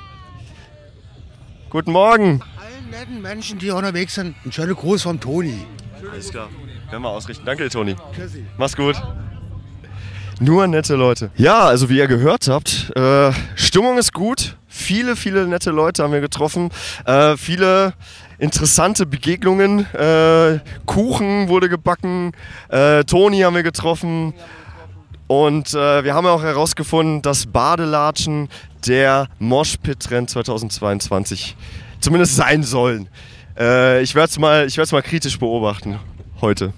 Guten Morgen. allen netten Menschen, die unterwegs sind, ein schöner Gruß vom Toni. Alles klar. Werden wir ausrichten. Danke, Toni. Mach's gut. Nur nette Leute. Ja, also wie ihr gehört habt, äh, Stimmung ist gut. Viele, viele nette Leute haben wir getroffen. Äh, viele interessante Begegnungen. Äh, Kuchen wurde gebacken. Äh, Toni haben wir getroffen. Und äh, wir haben auch herausgefunden, dass Badelatschen der Moshpit-Trend 2022 zumindest sein sollen. Äh, ich werde es mal, mal kritisch beobachten heute.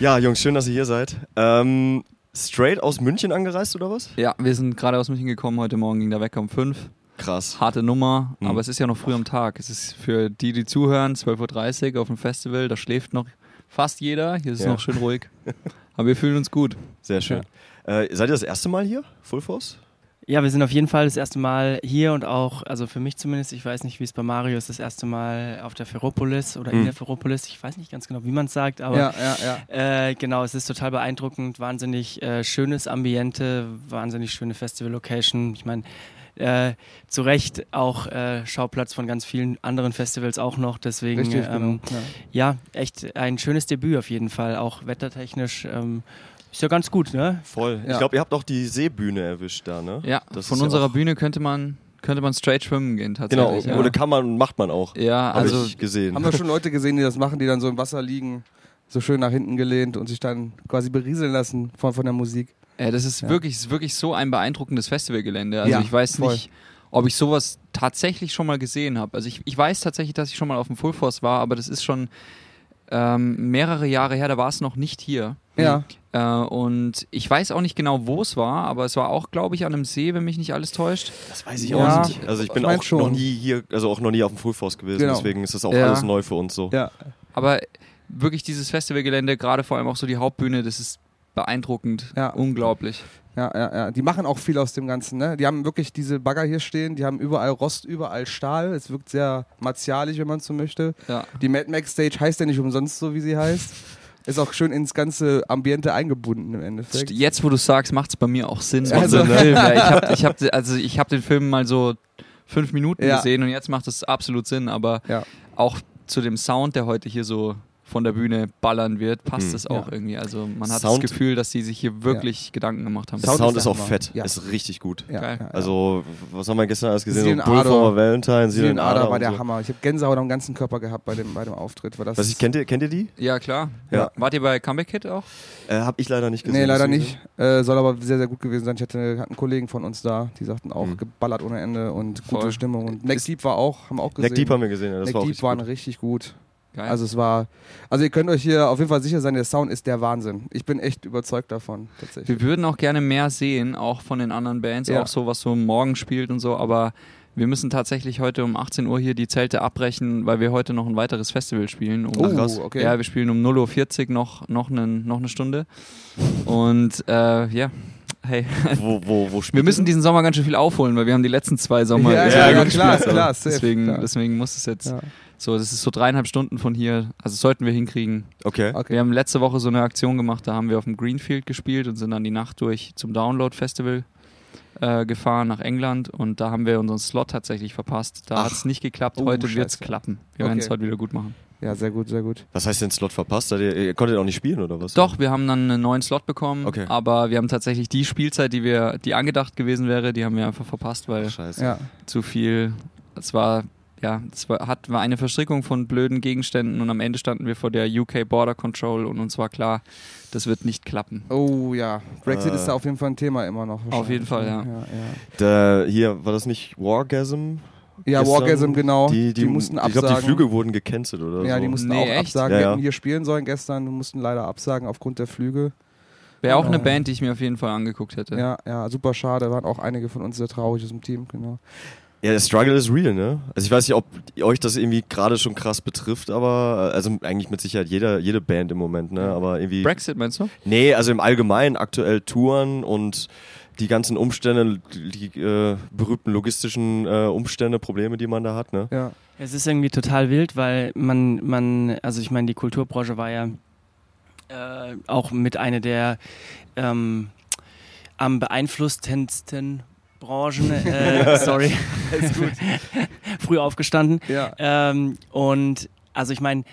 Ja, Jungs, schön, dass ihr hier seid. Ähm, straight aus München angereist oder was? Ja, wir sind gerade aus München gekommen. Heute Morgen ging der Wecker um 5. Krass. Harte Nummer, Mhm. aber es ist ja noch früh am Tag. Es ist für die, die zuhören, 12.30 Uhr auf dem Festival. Da schläft noch fast jeder. Hier ist es Ja. noch schön ruhig. Aber wir fühlen uns gut. Sehr schön. Äh, seid ihr das erste Mal hier? Full Force? Ja, wir sind auf jeden Fall das erste Mal hier und auch, also für mich zumindest, ich weiß nicht, wie es bei Mario ist, das erste Mal auf der Ferropolis oder in Mhm. der Ferropolis. Ich weiß nicht ganz genau, wie man es sagt, aber Ja, ja, ja. Äh, genau, es ist total beeindruckend, wahnsinnig äh, schönes Ambiente, wahnsinnig schöne Festival-Location. Ich meine, äh, zu Recht auch äh, Schauplatz von ganz vielen anderen Festivals auch noch. Deswegen, Richtig, ähm, genau. Ja. ja, echt ein schönes Debüt auf jeden Fall, auch wettertechnisch. Ähm, ist ja ganz gut, ne? Voll. Ich Ja. glaube, ihr habt auch die Seebühne erwischt da, ne? Ja, Das von ja unserer auch- Bühne könnte man, könnte man straight schwimmen gehen Genau, tatsächlich. ja. oder kann man, macht man auch. Ja, Hab also ich gesehen. Haben wir schon Leute gesehen, die das machen, die dann so im Wasser liegen, so schön nach hinten gelehnt und sich dann quasi berieseln lassen von, von der Musik. Ja, das ist Ja. wirklich, ist wirklich so ein beeindruckendes Festivalgelände. Also Ja, ich weiß voll. nicht, ob ich sowas tatsächlich schon mal gesehen habe. Also ich, ich weiß tatsächlich, dass ich schon mal auf dem Full Force war, aber das ist schon ähm, mehrere Jahre her, da war es noch nicht hier. Ja. Äh, und ich weiß auch nicht genau, wo es war, aber es war auch, glaube ich, an einem See, wenn mich nicht alles täuscht. Das weiß ich Ja, auch nicht. Also ich bin ich auch schon. noch nie hier, also auch noch nie auf dem Full Force gewesen, Genau. deswegen ist das auch Ja. alles neu für uns so. Ja. Aber wirklich dieses Festivalgelände, gerade vor allem auch so die Hauptbühne, das ist beeindruckend. Ja. Unglaublich. Ja, ja, ja. Die machen auch viel aus dem Ganzen, ne? Die haben wirklich diese Bagger hier stehen, die haben überall Rost, überall Stahl. Es wirkt sehr martialisch, wenn man so möchte. Ja. Die Mad Max Stage heißt ja nicht umsonst so, wie sie heißt. Ist auch schön ins ganze Ambiente eingebunden im Endeffekt. Jetzt, wo du sagst, macht es bei mir auch Sinn. Also- Film. Ja, ich habe ich hab, also ich hab den Film mal so fünf Minuten Ja. gesehen und jetzt macht es absolut Sinn. Aber Ja. auch zu dem Sound, der heute hier so von der Bühne ballern wird, passt Mhm. es auch Ja. irgendwie. Also man hat Sound- das Gefühl, dass die sich hier wirklich Gedanken gemacht haben. Der Sound Sound, ist ist auch fett. Ja. Ist richtig gut. Ja, Geil. ja, ja. Also, was haben wir gestern alles gesehen? Zielen So Bull Ader. for Valentine, Ader Ader war der so. Hammer. Ich habe Gänsehaut am ganzen Körper gehabt bei dem, bei dem Auftritt. War das Was ich, kennt, ihr, kennt ihr die? Ja, klar. Ja. Wart ihr bei Comeback Kid auch? Äh, hab ich leider nicht gesehen. Nee, leider nicht. Äh, soll aber sehr, sehr gut gewesen sein. Ich hatte, hatten Kollegen von uns da, die sagten auch Mhm. geballert ohne Ende und gute Voll. Stimmung. Und Neck Deep war auch, haben wir auch gesehen. Neck Deep haben wir gesehen, ja, das Neck war auch Deep waren richtig gut. Geil. Also es war, also ihr könnt euch hier auf jeden Fall sicher sein, der Sound ist der Wahnsinn. Ich bin echt überzeugt davon, tatsächlich. wir würden auch gerne mehr sehen, auch von den anderen Bands, Ja. auch so, was so morgen spielt und so, aber wir müssen tatsächlich heute um 18 Uhr hier die Zelte abbrechen, weil wir heute noch ein weiteres Festival spielen. Um, Oh, krass. okay. Ja, wir spielen um 0.40 Uhr noch, noch, eine, noch eine Stunde. Und äh, ja, hey, Wo, wo, wo spielt wir müssen diesen Sommer ganz schön viel aufholen, weil wir haben die letzten zwei Sommer Ja, ja, ja, klar, klar, safe, deswegen, klar. deswegen muss es jetzt Ja. So, das ist so dreieinhalb Stunden von hier, also sollten wir hinkriegen. Okay. Okay. Wir haben letzte Woche so eine Aktion gemacht, da haben wir auf dem Greenfield gespielt und sind dann die Nacht durch zum Download Festival äh, gefahren nach England und da haben wir unseren Slot tatsächlich verpasst. Da Ach. hat es nicht geklappt, Oh, heute wird es klappen. Wir werden es Okay. heute wieder gut machen. Ja, sehr gut, sehr gut. Was heißt denn Slot verpasst? Ihr, ihr konntet auch nicht spielen oder was? Doch, wir haben dann einen neuen Slot bekommen, Okay. aber wir haben tatsächlich die Spielzeit, die wir, die angedacht gewesen wäre, die haben wir einfach verpasst, weil Scheiße. Ja. zu viel. Es war ja, es war, hat, war eine Verstrickung von blöden Gegenständen und am Ende standen wir vor der UK Border Control und uns war klar, das wird nicht klappen. Oh ja, Brexit Äh. ist da auf jeden Fall ein Thema immer noch. Auf jeden Fall, ja. ja, ja. Da, hier, war das nicht Wargasm? Ja, Gestern? Wargasm, genau. Die, die, Die mussten Ich glaube, absagen. die Flüge wurden gecancelt oder Ja, so. die mussten Nee, auch echt? absagen. Ja, Die ja. hätten hier spielen sollen gestern, mussten leider absagen aufgrund der Flüge. Wäre auch eine Band, die ich mir auf jeden Fall angeguckt hätte. Ja, ja, super schade. Waren auch einige von uns sehr traurig aus dem Team, genau. Ja, der Struggle ist real, ne? Also ich weiß nicht, ob euch das irgendwie gerade schon krass betrifft, aber äh, also eigentlich mit Sicherheit jeder, jede Band im Moment, ne? Aber irgendwie. Brexit meinst du? Nee, also im Allgemeinen aktuell Touren und die ganzen Umstände, die äh, berühmten logistischen äh, Umstände, Probleme, die man da hat, ne? Ja. Es ist irgendwie total wild, weil man, man also ich meine, die Kulturbranche war ja äh, auch mit einer der ähm, am beeinflusstensten Branchen, äh, sorry, Alles gut. früh aufgestanden. Ja. Ähm, und also ich meine,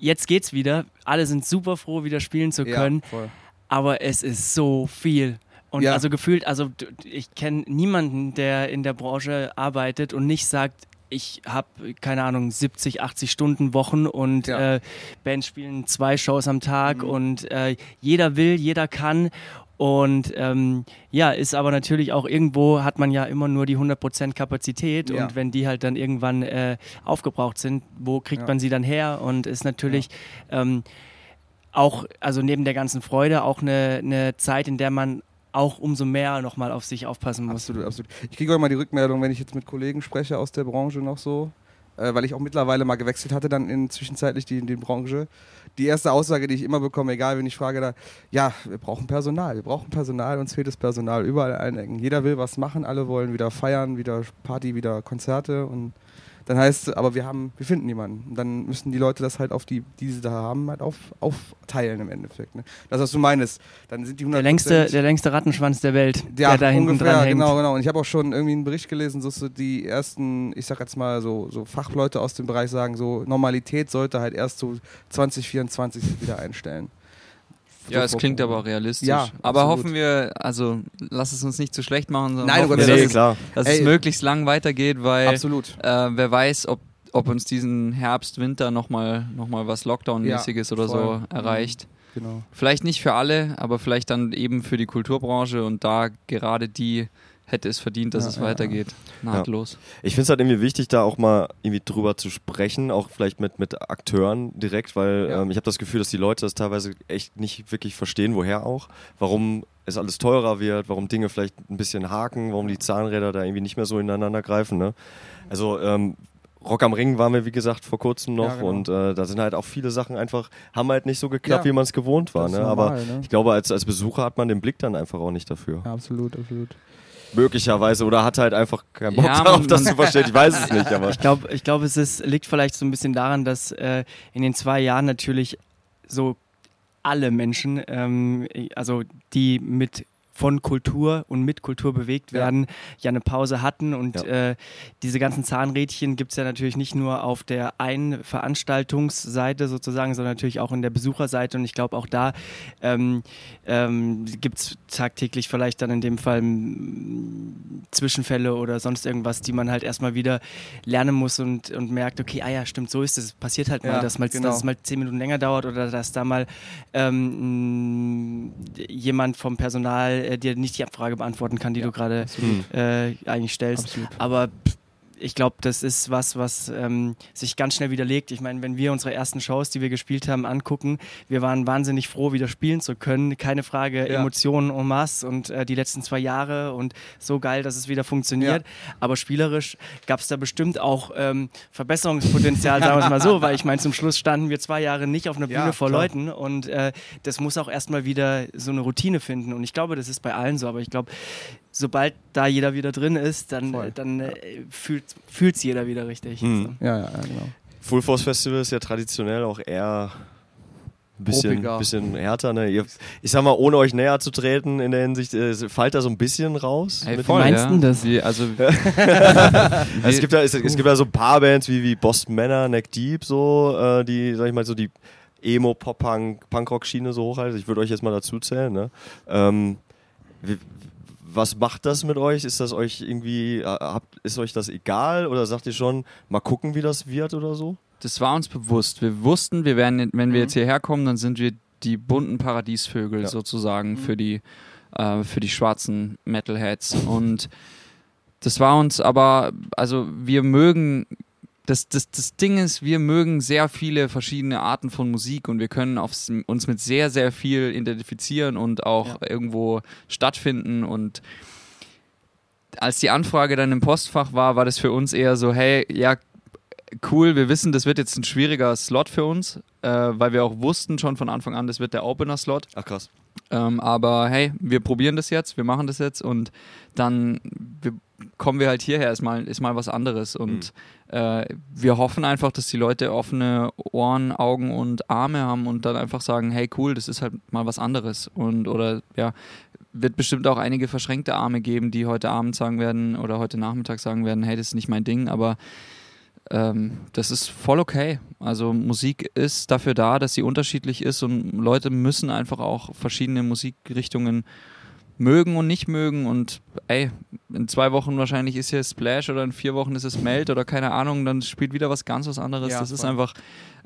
jetzt geht's wieder. Alle sind super froh, wieder spielen zu Ja, können. voll. Aber es ist so viel. Und Ja. also gefühlt, also ich kenne niemanden, der in der Branche arbeitet und nicht sagt, ich habe, keine Ahnung, 70, 80 Stunden Wochen und Ja. Mhm. äh, Bands spielen zwei Shows am Tag und äh, jeder will, jeder kann. Und ähm, ja, ist aber natürlich auch irgendwo, hat man ja immer nur die 100% Kapazität Ja. und wenn die halt dann irgendwann äh, aufgebraucht sind, wo kriegt Ja. man sie dann her? Und ist natürlich ähm, auch, also neben der ganzen Freude, auch eine, eine Zeit, in der man auch umso mehr nochmal auf sich aufpassen muss. Absolut, absolut. Ich kriege auch immer die Rückmeldung, wenn ich jetzt mit Kollegen spreche aus der Branche noch so, äh, weil ich auch mittlerweile mal gewechselt hatte, dann in zwischenzeitlich die, die Branche. Die erste Aussage, die ich immer bekomme, egal wenn ich frage, da, ja, wir brauchen Personal, wir brauchen Personal, uns fehlt das Personal überall allen Ecken. Jeder will was machen, alle wollen wieder feiern, wieder Party, wieder Konzerte und dann heißt es, aber wir haben, wir finden niemanden. Und dann müssen die Leute das halt auf die, die sie da haben, halt auf, aufteilen im Endeffekt. Ne? Das, was du meinst. Dann sind die 100 Der längste, der längste Rattenschwanz der Welt, ja, der da hinten ungefähr, dran hängt. genau, genau. Und ich habe auch schon irgendwie einen Bericht gelesen, so, so die ersten, ich sag jetzt mal so, so Fachleute aus dem Bereich sagen, so Normalität sollte halt erst so 2024 sich wieder einstellen. Ja, es klingt aber realistisch. Ja, aber absolut. hoffen wir, also lass es uns nicht zu schlecht machen, sondern Nein, hoffen wir, dass, klar. es, dass Ey. es möglichst lang weitergeht, weil Absolut. äh, wer weiß, ob, ob uns diesen Herbst, Winter nochmal noch mal was Lockdown-mäßiges Ja, oder voll. so Mhm. erreicht. Genau. Vielleicht nicht für alle, aber vielleicht dann eben für die Kulturbranche und da gerade die hätte es verdient, dass Ja, es weitergeht. Nahtlos. Ich finde es halt irgendwie wichtig, da auch mal irgendwie drüber zu sprechen, auch vielleicht mit, mit Akteuren direkt, weil ähm, ich habe das Gefühl, dass die Leute das teilweise echt nicht wirklich verstehen, woher auch, warum es alles teurer wird, warum Dinge vielleicht ein bisschen haken, warum die Zahnräder da irgendwie nicht mehr so ineinander greifen. Ne? Also ähm, Rock am Ring waren wir, wie gesagt, vor kurzem noch Ja, genau. und äh, da sind halt auch viele Sachen einfach, haben halt nicht so geklappt, Ja. wie man es gewohnt war. Ne? normal, Aber ne? ich glaube, als, als Besucher hat man den Blick dann einfach auch nicht dafür. Ja, absolut, absolut. Möglicherweise oder hat halt einfach keinen Bock Ja, darauf, das zu verstehen. Ich weiß es nicht, aber Ich glaube, ich glaub, es ist, liegt vielleicht so ein bisschen daran, dass äh, in den zwei Jahren natürlich so alle Menschen, ähm, also die mit von Kultur und mit Kultur bewegt Ja. werden, ja, eine Pause hatten. Und Ja. äh, diese ganzen Zahnrädchen gibt es ja natürlich nicht nur auf der einen Veranstaltungsseite sozusagen, sondern natürlich auch in der Besucherseite. Und ich glaube, auch da ähm, ähm, gibt es tagtäglich vielleicht dann in dem Fall mm, Zwischenfälle oder sonst irgendwas, die man halt erstmal wieder lernen muss und, und merkt, okay, ah ja, stimmt, so ist es. Es passiert halt mal, Ja, dass, mal genau. dass es mal zehn Minuten länger dauert oder dass da mal ähm, mh, jemand vom Personal äh, dir nicht die Abfrage beantworten kann, die Ja, du gerade äh, eigentlich stellst. Absolut. Aber pff, ich glaube, das ist was, was ähm, sich ganz schnell widerlegt. Ich meine, wenn wir unsere ersten Shows, die wir gespielt haben, angucken, wir waren wahnsinnig froh, wieder spielen zu können. Keine Frage, Ja. Emotionen en masse und äh, die letzten zwei Jahre und so geil, dass es wieder funktioniert. Aber spielerisch gab es da bestimmt auch ähm, Verbesserungspotenzial, sagen wir es mal so, weil ich meine, zum Schluss standen wir zwei Jahre nicht auf einer Bühne Ja, vor klar. Leuten und äh, das muss auch erstmal wieder so eine Routine finden. Und ich glaube, das ist bei allen so, aber ich glaube, sobald da jeder wieder drin ist, dann, Voll. dann äh, fühlt es jeder wieder richtig. Hm. Ja, ja, ja, genau. Full Force Festival ist ja traditionell auch eher ein bisschen, bisschen härter. Ne? Ihr, ich sag mal, ohne euch näher zu treten in der Hinsicht, äh, fallt da so ein bisschen raus. Ey, mit voll, meinst ja. du das? Wie, also, es gibt ja, es, es gibt ja so ein paar Bands wie, wie Boston Manor, Neck Deep, so, äh, die, sag ich mal, so die Emo, Pop-Punk, Punkrock-Schiene so hochhalten. Ich würde euch jetzt mal dazu zählen. Ne? Ähm, wie, was macht das mit euch? Ist das euch irgendwie, äh, habt, ist euch das egal oder sagt ihr schon, mal gucken, wie das wird oder so? das war uns bewusst. Wir wussten, wir werden, wenn Mhm. wir jetzt hierher kommen, dann sind wir die bunten Paradiesvögel Ja. sozusagen für die äh, für die schwarzen Metalheads und das war uns aber, also wir mögen das, das, das Ding ist, wir mögen sehr viele verschiedene Arten von Musik und wir können aufs, uns mit sehr, sehr viel identifizieren und auch irgendwo stattfinden und als die Anfrage dann im Postfach war, war das für uns eher so, hey, ja, cool, wir wissen, das wird jetzt ein schwieriger Slot für uns, äh, weil wir auch wussten schon von Anfang an, das wird der Opener-Slot. Ach krass. Ähm, aber hey, wir probieren das jetzt, wir machen das jetzt und dann wir, kommen wir halt hierher, ist mal, ist mal was anderes. Und äh, wir hoffen einfach, dass die Leute offene Ohren, Augen und Arme haben und dann einfach sagen, hey cool, das ist halt mal was anderes. Und oder ja, wird bestimmt auch einige verschränkte Arme geben, die heute Abend sagen werden oder heute Nachmittag sagen werden, hey, das ist nicht mein Ding, aber ähm, das ist voll okay. Also Musik ist dafür da, dass sie unterschiedlich ist und Leute müssen einfach auch verschiedene Musikrichtungen mögen und nicht mögen und ey, in zwei Wochen wahrscheinlich ist hier Splash oder in vier Wochen ist es Melt oder keine Ahnung, dann spielt wieder was ganz was anderes. Ja, das ist voll. einfach,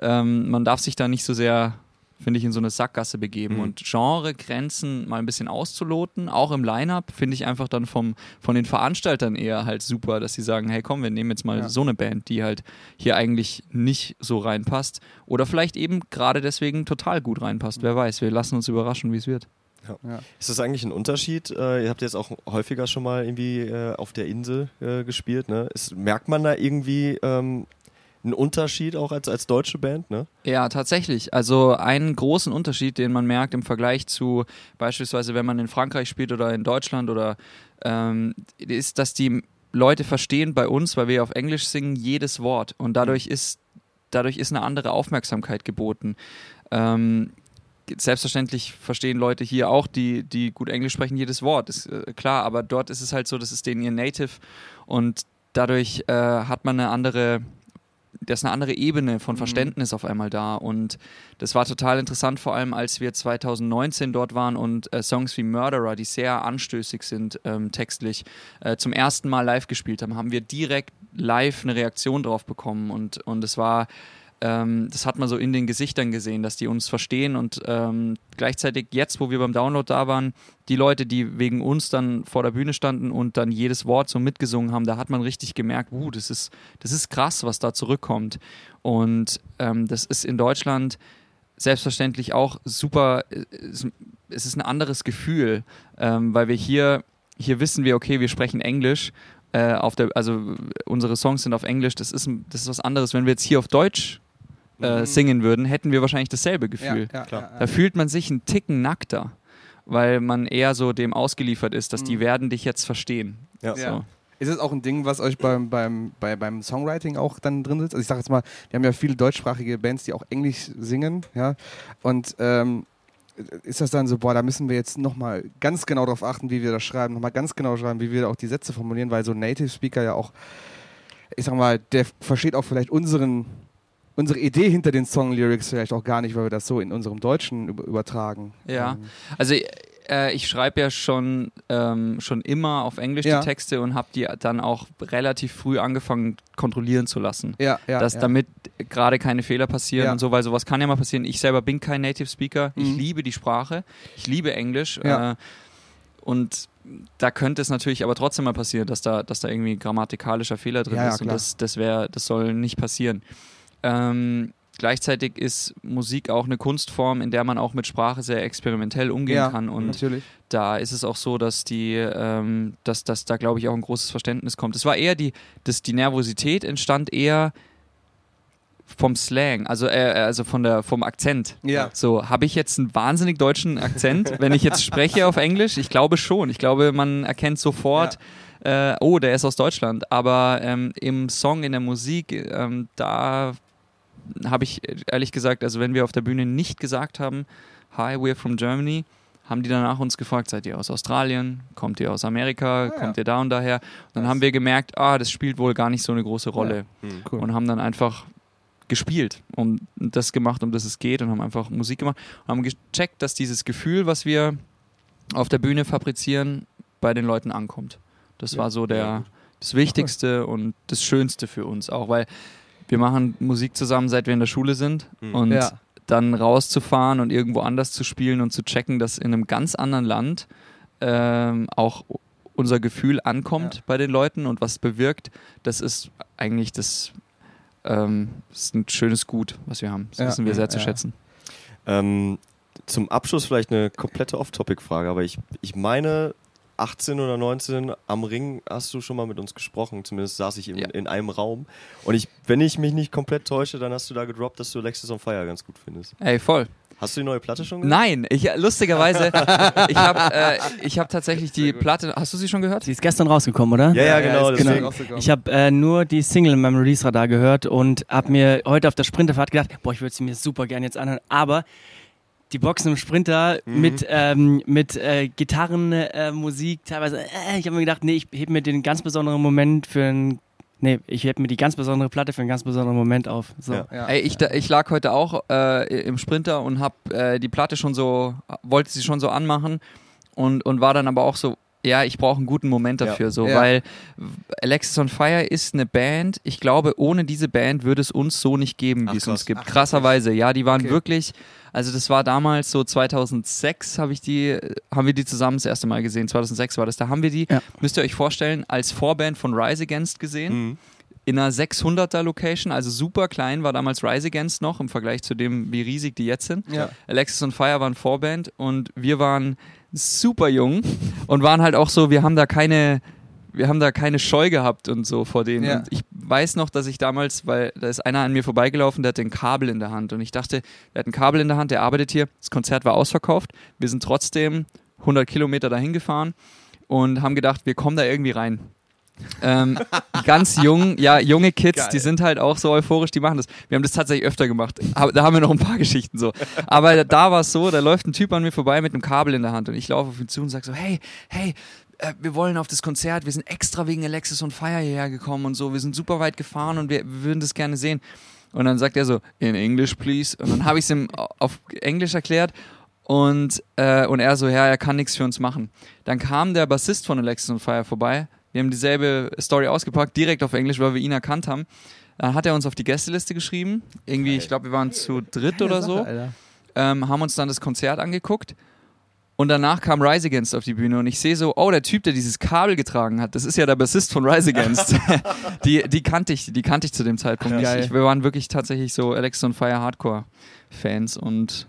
ähm, man darf sich da nicht so sehr, finde ich, in so eine Sackgasse begeben Mhm. und Genregrenzen mal ein bisschen auszuloten, auch im Line-Up, finde ich einfach dann vom, von den Veranstaltern eher halt super, dass sie sagen, hey komm, wir nehmen jetzt mal Ja. so eine Band, die halt hier eigentlich nicht so reinpasst oder vielleicht eben gerade deswegen total gut reinpasst. Wer weiß, wir lassen uns überraschen, wie es wird. Ja. Ist das eigentlich ein Unterschied? Äh, ihr habt jetzt auch häufiger schon mal irgendwie äh, auf der Insel äh, gespielt. Ne? Ist, merkt man da irgendwie ähm, einen Unterschied auch als, als deutsche Band? Ne? Ja, tatsächlich. Also einen großen Unterschied, den man merkt im Vergleich zu beispielsweise, wenn man in Frankreich spielt oder in Deutschland oder ähm, ist, dass die Leute verstehen bei uns, weil wir auf Englisch singen, jedes Wort und dadurch ist dadurch ist eine andere Aufmerksamkeit geboten. Ähm, selbstverständlich verstehen Leute hier auch, die, die gut Englisch sprechen, jedes Wort, ist äh, klar, aber dort ist es halt so, das ist denen ihr Native. Und dadurch äh, hat man eine andere, da ist eine andere Ebene von Verständnis auf einmal da. Und das war total interessant, vor allem als wir 2019 dort waren und äh, Songs wie Murderer, die sehr anstößig sind ähm, textlich, äh, zum ersten Mal live gespielt haben, haben wir direkt live eine Reaktion drauf bekommen. Und, und es war ähm, das hat man so in den Gesichtern gesehen, dass die uns verstehen und ähm, gleichzeitig jetzt, wo wir beim Download da waren, die Leute, die wegen uns dann vor der Bühne standen und dann jedes Wort so mitgesungen haben, da hat man richtig gemerkt, uh, das ist, das ist krass, was da zurückkommt. Und ähm, das ist in Deutschland selbstverständlich auch super, es, ist ein anderes Gefühl, ähm, weil wir hier, hier wissen wir, okay, wir sprechen Englisch. Äh, auf der, also unsere Songs sind auf Englisch, das ist, das ist was anderes. Wenn wir jetzt hier auf Deutsch äh, singen würden, hätten wir wahrscheinlich dasselbe Gefühl. ja, Klar. ja, ja. Da fühlt man sich einen Ticken nackter, weil man eher so dem ausgeliefert ist, dass die werden dich jetzt verstehen. Ja. So. Ist es auch ein Ding, was euch beim, beim, bei, beim Songwriting auch dann drin sitzt? Also ich sage jetzt mal, wir haben ja viele deutschsprachige Bands, die auch Englisch singen, ja. Und ähm, ist das dann so, boah, da müssen wir jetzt nochmal ganz genau darauf achten, wie wir das schreiben, nochmal ganz genau schreiben, wie wir auch die Sätze formulieren, weil so ein Native Speaker ja auch, ich sag mal, der versteht auch vielleicht unseren, unsere Idee hinter den Song-Lyrics vielleicht auch gar nicht, weil wir das so in unserem Deutschen über- übertragen. Ja, Ähm, also äh, ich schreibe ja schon, ähm, schon immer auf Englisch Ja. die Texte und habe die dann auch relativ früh angefangen kontrollieren zu lassen. Ja, ja, dass ja. damit gerade keine Fehler passieren Ja. und so, weil sowas kann ja mal passieren. Ich selber bin kein Native Speaker. Ich Mhm. liebe die Sprache. Ich liebe Englisch. Äh, und da könnte es natürlich aber trotzdem mal passieren, dass da, dass da irgendwie grammatikalischer Fehler drin ist. Und das, das wäre, das soll nicht passieren. Ähm, gleichzeitig ist Musik auch eine Kunstform, in der man auch mit Sprache sehr experimentell umgehen Ja, kann. Und natürlich. da ist es auch so, dass die, ähm, dass, dass da glaube ich auch ein großes Verständnis kommt. Es war eher die, dass die Nervosität entstand eher vom Slang, also äh, also von der vom Akzent. Ja. So habe ich jetzt einen wahnsinnig deutschen Akzent, wenn ich jetzt spreche auf Englisch? Ich glaube schon. Ich glaube, man erkennt sofort. Äh, oh, der ist aus Deutschland. Aber ähm, im Song, in der Musik, ähm, da habe ich ehrlich gesagt, also wenn wir auf der Bühne nicht gesagt haben, Hi, we're from Germany, haben die danach uns gefragt, seid ihr aus Australien, kommt ihr aus Amerika, kommt ihr da und daher? Und dann haben wir gemerkt, ah, das spielt wohl gar nicht so eine große Rolle. Ja. Mhm. Cool. Und haben dann einfach gespielt und das gemacht, um das es geht und haben einfach Musik gemacht und haben gecheckt, dass dieses Gefühl, was wir auf der Bühne fabrizieren, bei den Leuten ankommt. Das Ja. war so Ja, der, das Wichtigste und das Schönste für uns auch, weil wir machen Musik zusammen, seit wir in der Schule sind Mhm. und Ja. dann rauszufahren und irgendwo anders zu spielen und zu checken, dass in einem ganz anderen Land ähm, auch unser Gefühl ankommt bei den Leuten und was bewirkt, das ist eigentlich das, ähm, das ist ein schönes Gut, was wir haben. Das Ja, wissen wir sehr zu ja. schätzen. Ähm, zum Abschluss vielleicht eine komplette Off-Topic-Frage, aber ich, ich meine, 18 oder 19 am Ring hast du schon mal mit uns gesprochen, zumindest saß ich in, in einem Raum. Und ich, wenn ich mich nicht komplett täusche, dann hast du da gedroppt, dass du Alexis on Fire ganz gut findest. Ey, voll. Hast du die neue Platte schon gehört? Nein, ich, lustigerweise, ich habe äh, ich hab tatsächlich die Platte, hast du sie schon gehört? Die ist gestern rausgekommen, oder? Ja, ja, genau, ist deswegen. rausgekommen. Ich habe äh, nur die Single in meinem Release-Radar gehört und habe mir heute auf der Sprinterfahrt gedacht, boah, ich würde sie mir super gerne jetzt anhören, aber die Boxen im Sprinter Mhm. mit, ähm, mit äh, Gitarrenmusik, äh, teilweise, äh, ich habe mir gedacht, nee, ich hebe mir den ganz besonderen Moment für einen, nee, ich hebe mir die ganz besondere Platte für einen ganz besonderen Moment auf. So. Ja. Ja. Ey, ich, ich lag heute auch äh, im Sprinter und hab äh, die Platte schon so, wollte sie schon so anmachen und, und war dann aber auch so, ja, ich brauche einen guten Moment Ja. dafür, so, Ja. weil Alexis on Fire ist eine Band. Ich glaube, ohne diese Band würde es uns so nicht geben, wie es uns gibt. Ach, Krasserweise, ja, die waren Okay. wirklich, also das war damals so 2006 habe ich die, haben wir die zusammen das erste Mal gesehen. 2006 war das. Da haben wir die, Ja. müsst ihr euch vorstellen, als Vorband von Rise Against gesehen Mhm. in einer 600er Location, also super klein war damals Rise Against noch im Vergleich zu dem, wie riesig die jetzt sind. Ja. Alexis und Fire waren Vorband und wir waren super jung und waren halt auch so, wir haben da keine, wir haben da keine Scheu gehabt und so vor denen. Ja. Und ich weiß noch, dass ich damals, weil da ist einer an mir vorbeigelaufen, der hatte ein Kabel in der Hand und ich dachte, der hat ein Kabel in der Hand, der arbeitet hier. Das Konzert war ausverkauft. Wir sind trotzdem 100 Kilometer dahin gefahren und haben gedacht, wir kommen da irgendwie rein. Ähm, ganz jung, ja, junge Kids, Geil. die sind halt auch so euphorisch, die machen das. Wir haben das tatsächlich öfter gemacht. Da haben wir noch ein paar Geschichten so. Aber da war es so, da läuft ein Typ an mir vorbei mit einem Kabel in der Hand und ich laufe auf ihn zu und sage so, hey, hey, äh, wir wollen auf das Konzert, wir sind extra wegen Alexis und Fire hierher gekommen und so, wir sind super weit gefahren und wir, wir würden das gerne sehen. Und dann sagt er so, in English, please. Und dann habe ich es ihm auf Englisch erklärt und, äh, und er so, ja, er kann nichts für uns machen. Dann kam der Bassist von Alexis on Fire vorbei. Wir haben dieselbe Story ausgepackt, direkt auf Englisch, weil wir ihn erkannt haben. Dann hat er uns auf die Gästeliste geschrieben. Irgendwie, ich glaube, wir waren zu dritt oder so. Ähm, haben uns dann das Konzert angeguckt. Und danach kam Rise Against auf die Bühne und ich sehe so, oh, der Typ, der dieses Kabel getragen hat, das ist ja der Bassist von Rise Against. die, die kannte ich, die kannte ich zu dem Zeitpunkt. Geil. Ich, wir waren wirklich tatsächlich so Alex on Fire Hardcore Fans und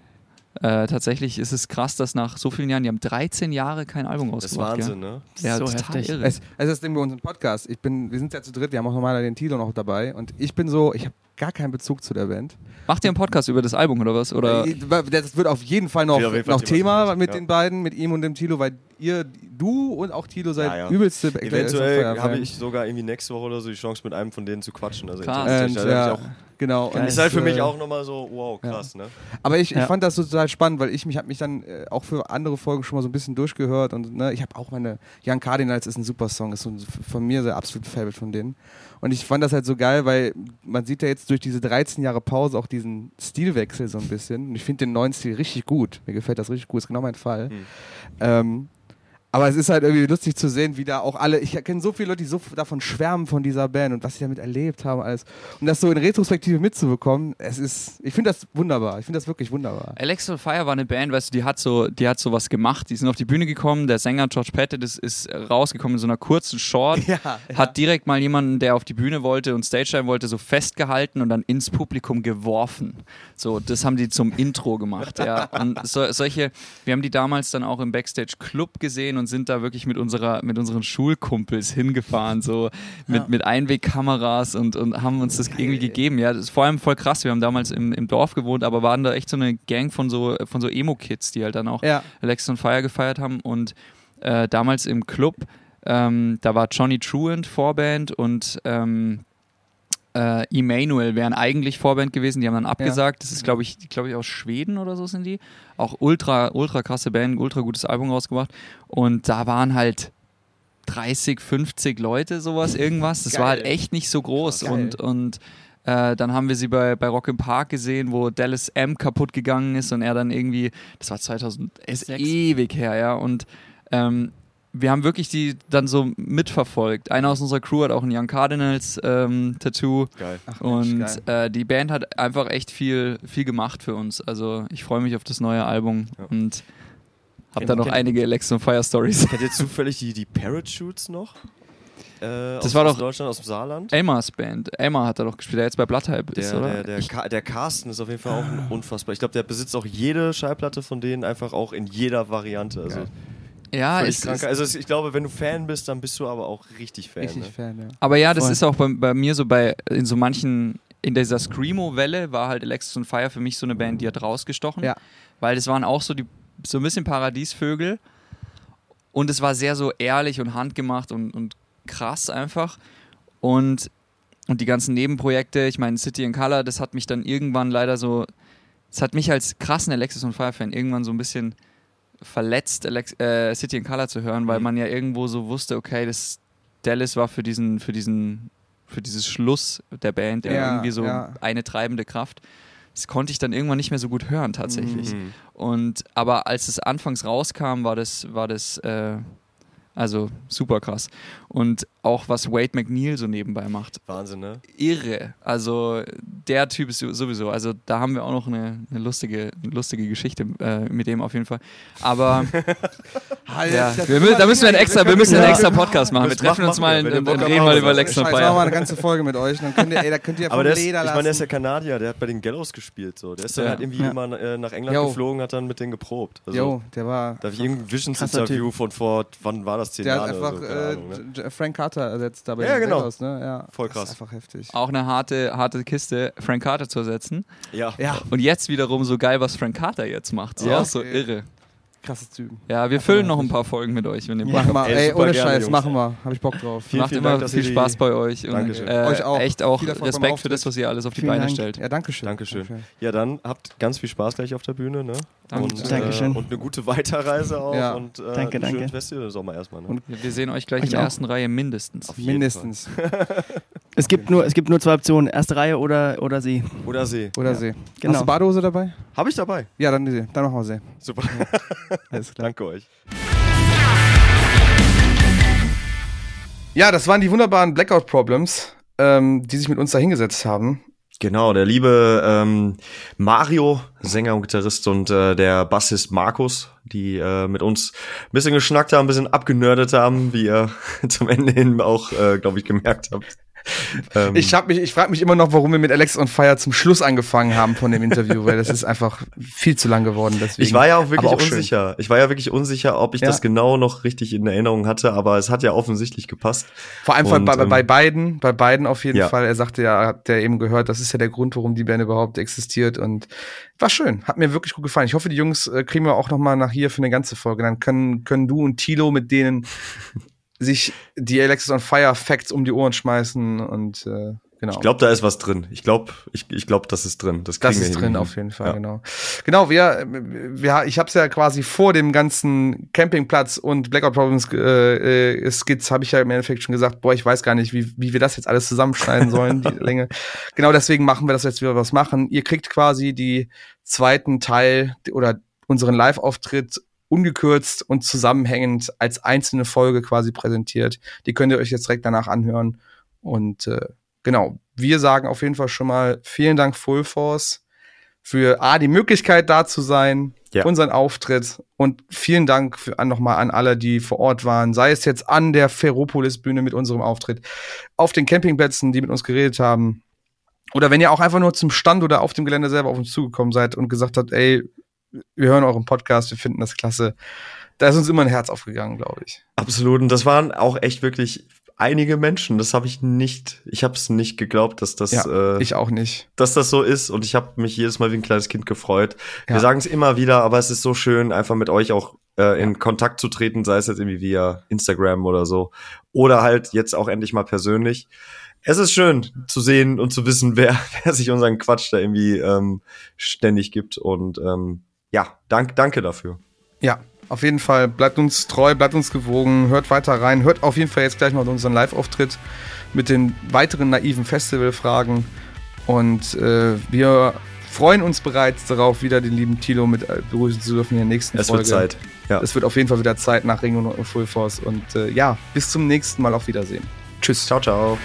äh, tatsächlich ist es krass, dass nach so vielen Jahren, die haben 13 Jahre kein Album Das ist rausgebracht. Wahnsinn, gell? ne? Ja, So total heftig. irre. Es, also das Ding bei unserem Podcast. Ich bin, wir sind ja zu dritt, wir haben auch normaler den Tilo noch dabei und ich bin so, ich habe gar keinen Bezug zu der Band. Macht ihr einen Podcast über das Album oder was? Oder? Äh, Das wird auf jeden Fall noch, jeden Fall noch Thema mit ja. den beiden, mit ihm und dem Tilo, weil ihr, du und auch Tilo seid Ja, ja. übelste Eventuell Feuerfans. habe ich sogar irgendwie nächste Woche oder so die Chance, mit einem von denen zu quatschen. Also Krass. interessant. Und, ja, auch, genau. Und ist halt für äh, mich auch nochmal so, wow, krass, ne? Aber ich, ich Ja. fand das so total spannend, weil ich mich habe mich dann äh, auch für andere Folgen schon mal so ein bisschen durchgehört und ne, ich habe auch meine Young Cardinals ist ein super Song, ist so ein, von mir der absolute Favorite von denen. Und ich fand das halt so geil, weil man sieht ja jetzt durch diese 13 Jahre Pause auch diesen Stilwechsel so ein bisschen. Und ich finde den neuen Stil richtig gut. Mir gefällt das richtig gut, ist genau mein Fall. Hm. Ähm, aber es ist halt irgendwie lustig zu sehen, wie da auch alle, ich kenne so viele Leute, die so davon schwärmen von dieser Band und was sie damit erlebt haben, alles. Und das so in Retrospektive mitzubekommen, es ist, ich finde das wunderbar. Ich finde das wirklich wunderbar. Alex on Fire war eine Band, weißt du, die hat so, die hat so was gemacht. Die sind auf die Bühne gekommen. Der Sänger George Pettit ist, ist rausgekommen in so einer kurzen Short. Ja, Hat direkt mal jemanden, der auf die Bühne wollte und Stage Time wollte, so festgehalten und dann ins Publikum geworfen. So, das haben die zum Intro gemacht. Ja. Und so, solche, wir haben die damals dann auch im Backstage Club gesehen und sind da wirklich mit unserer, mit unseren Schulkumpels hingefahren, so mit, mit Einwegkameras und, und haben uns das irgendwie gegeben. Ja, das ist vor allem voll krass. Wir haben damals im, im Dorf gewohnt, aber waren da echt so eine Gang von so, von so Emo-Kids, die halt dann auch Ja. Alex on Fire gefeiert haben und äh, damals im Club, ähm, da war Johnny Truant Vorband und ähm, äh, Emanuel wären eigentlich Vorband gewesen, die haben dann abgesagt. Das ist, glaube ich, glaube ich, aus Schweden oder so sind die. Auch ultra, ultra krasse Band, ultra gutes Album rausgebracht. Und da waren halt 30, 50 Leute, sowas, irgendwas. Das war halt echt nicht so groß. Geil. Und, und äh, dann haben wir sie bei, bei Rock im Park gesehen, wo Dallas M kaputt gegangen ist und er dann irgendwie, das war 2000, ist Sechs. ewig her, ja. Und ähm, wir haben wirklich die dann so mitverfolgt. Einer aus unserer Crew hat auch ein Young Cardinals ähm, Tattoo. Geil. Ach, Mensch, Und geil. äh, die Band hat einfach echt viel, viel gemacht für uns. Also ich freue mich auf das neue Album und habe da noch einige Alex on Fire Stories. Kennt ihr zufällig die, die Parachutes noch? Äh, Das aus, war aus doch- Deutschland, aus dem Saarland. Elmars Band. Elmar hat da doch gespielt, der jetzt bei Bloodtype ist, Der, oder? der, der, Ka der Carsten ist auf jeden Fall auch ein unfassbar. Ich glaube, der besitzt auch jede Schallplatte von denen einfach auch in jeder Variante. Also ja, völlig krank. ist, Also ich glaube, wenn du Fan bist, dann bist du aber auch richtig Fan. Richtig ne? Fan, ja. aber ja, das Voll. ist auch bei, bei mir so bei in so manchen in dieser Screamo-Welle war halt Alexis on Fire für mich so eine Band, die hat rausgestochen. Ja. Weil das waren auch so die so ein bisschen Paradiesvögel. Und es war sehr so ehrlich und handgemacht und, und krass einfach. Und, und die ganzen Nebenprojekte, ich meine, City in Color, das hat mich dann irgendwann leider so, es hat mich als krassen Alexis und Fire-Fan irgendwann so ein bisschen verletzt, Alex, äh, City in Color zu hören, weil Mhm. man ja irgendwo so wusste, okay, das Dallas war für diesen, für diesen, für dieses Schluss der Band ja, irgendwie so ja. eine treibende Kraft. Das konnte ich dann irgendwann nicht mehr so gut hören tatsächlich. Mhm. Und aber als es anfangs rauskam, war das, war das äh, also super krass. Und auch was Wade McNeil so nebenbei macht, Wahnsinn, ne? irre. Also der Typ ist sowieso. Also da haben wir auch noch eine, eine lustige, lustige Geschichte äh, mit dem auf jeden Fall. Aber ja, wir, da müssen wir einen extra, wir müssen einen extra Podcast machen. Wir treffen machen uns mal und, reden mal über Lex das. und machen wir mal Fire. eine ganze Folge mit euch. Dann könnt ihr, ey, da könnt ihr Aber der ist, ich meine, der ist ja Kanadier, der hat bei den Gallows gespielt. So. Der ist dann Ja. halt irgendwie Ja. immer äh, nach England Jo. geflogen, hat dann mit denen geprobt. Also, Jo, der war. Da habe ich irgendein Visions-Interview von vor, wann war das, Der hat einfach so, äh, Ahnung, ne? Frank Carter ersetzt dabei. Ja, genau. ne? ja, Voll Das krass. ist einfach heftig. Auch eine harte, harte Kiste, Frank Carter zu ersetzen. Ja. Ja, Und jetzt wiederum so geil, was Frank Carter jetzt macht. So, Ja. so irre. Krasses Typ. Ja, wir füllen noch ein paar Folgen mit euch, wenn ihr Bock Machen habt. wir, Ey, ohne gerne, Scheiß, Jungs. machen wir. Hab ich Bock drauf. Vielen, Macht vielen immer Dank, viel Spaß bei euch. Und, Dankeschön. äh, Euch auch. Echt auch Respekt für das, was ihr alles auf die Vielen Beine Dank. stellt. Ja, danke schön. Dankeschön. Danke. Ja, dann habt ganz viel Spaß gleich auf der Bühne, ne? Danke. Und, Dankeschön. Äh, und eine gute Weiterreise auch. Ja. Und äh, Danke, danke. Festival-Sommer erstmal. Ne? Und Wir sehen euch gleich Euch in der ersten Reihe mindestens. Auf jeden Mindestens. Es gibt, nur, es gibt nur zwei Optionen, erste Reihe oder, oder sie. Oder See. Oder See. Genau. Hast du Badehose dabei? Habe ich dabei. Ja, dann See. Dann machen wir See. Super. Alles klar. Danke euch. Ja, das waren die wunderbaren Blackout Problems, ähm, die sich mit uns da hingesetzt haben. Genau, der liebe ähm, Mario, Sänger und Gitarrist und äh, der Bassist Markus, die äh, mit uns ein bisschen geschnackt haben, ein bisschen abgenördet haben, wie ihr zum Ende hin auch, äh, glaube ich, gemerkt habt. Ähm, Ich hab mich, ich frage mich immer noch, warum wir mit Alex on Fire zum Schluss angefangen haben von dem Interview, weil das ist einfach viel zu lang geworden. Deswegen. ich war ja auch wirklich auch schön. unsicher. Ich war ja wirklich unsicher, ob ich Ja. das genau noch richtig in Erinnerung hatte, aber es hat ja offensichtlich gepasst. Vor allem Und, bei, ähm, bei beiden, bei beiden auf jeden Ja. Fall. Er sagte ja, hat der eben gehört, das ist ja der Grund, warum die Band überhaupt existiert und war schön. Hat mir wirklich gut gefallen. Ich hoffe, die Jungs äh, kriegen wir auch noch mal nach hier für eine ganze Folge. Dann können, können du und Tilo mit denen sich die Alexis on Fire Facts um die Ohren schmeißen und äh, genau. Ich glaube, da ist was drin. Ich glaube, ich, ich glaube, das ist drin. Das, Das wir ist hin. drin auf jeden Fall, Ja. genau. Genau, wir, wir ich habe es ja quasi vor dem ganzen Campingplatz und Blackout Problems äh, äh, Skits habe ich ja im Endeffekt schon gesagt, boah, ich weiß gar nicht, wie, wie wir das jetzt alles zusammenschneiden sollen, die Länge. Genau deswegen machen wir das jetzt wieder was machen. Ihr kriegt quasi die zweiten Teil oder unseren Live-Auftritt ungekürzt und zusammenhängend als einzelne Folge quasi präsentiert. Die könnt ihr euch jetzt direkt danach anhören. Und äh, genau, wir sagen auf jeden Fall schon mal vielen Dank Full Force für A, die Möglichkeit da zu sein, Ja. unseren Auftritt und vielen Dank für, nochmal an alle, die vor Ort waren, sei es jetzt an der Ferropolis-Bühne mit unserem Auftritt, auf den Campingplätzen, die mit uns geredet haben, oder wenn ihr auch einfach nur zum Stand oder auf dem Gelände selber auf uns zugekommen seid und gesagt habt, ey, wir hören euren Podcast, wir finden das klasse. Da ist uns immer ein Herz aufgegangen, glaube ich. Absolut. Und das waren auch echt wirklich einige Menschen. Das habe ich nicht, ich habe es nicht geglaubt, dass das, Ja, äh, ich auch nicht. dass das so ist. Und ich habe mich jedes Mal wie ein kleines Kind gefreut. Wir Ja. sagen es immer wieder, aber es ist so schön, einfach mit euch auch äh, in Kontakt zu treten, sei es jetzt irgendwie via Instagram oder so. Oder halt jetzt auch endlich mal persönlich. es ist schön zu sehen und zu wissen, wer, wer sich unseren Quatsch da irgendwie ähm, ständig gibt. Und ähm, ja, dank, danke dafür. Ja, auf jeden Fall. Bleibt uns treu, bleibt uns gewogen, hört weiter rein. Hört auf jeden Fall jetzt gleich noch unseren Live-Auftritt mit den weiteren naiven Festivalfragen. Und äh, wir freuen uns bereits darauf, wieder den lieben Tilo mit äh, begrüßen zu dürfen in der nächsten Es Folge. wird Zeit. Ja. Es wird auf jeden Fall wieder Zeit nach Ring und Full Force. Und äh, ja, bis zum nächsten Mal. Auf Wiedersehen. Tschüss. Ciao, ciao.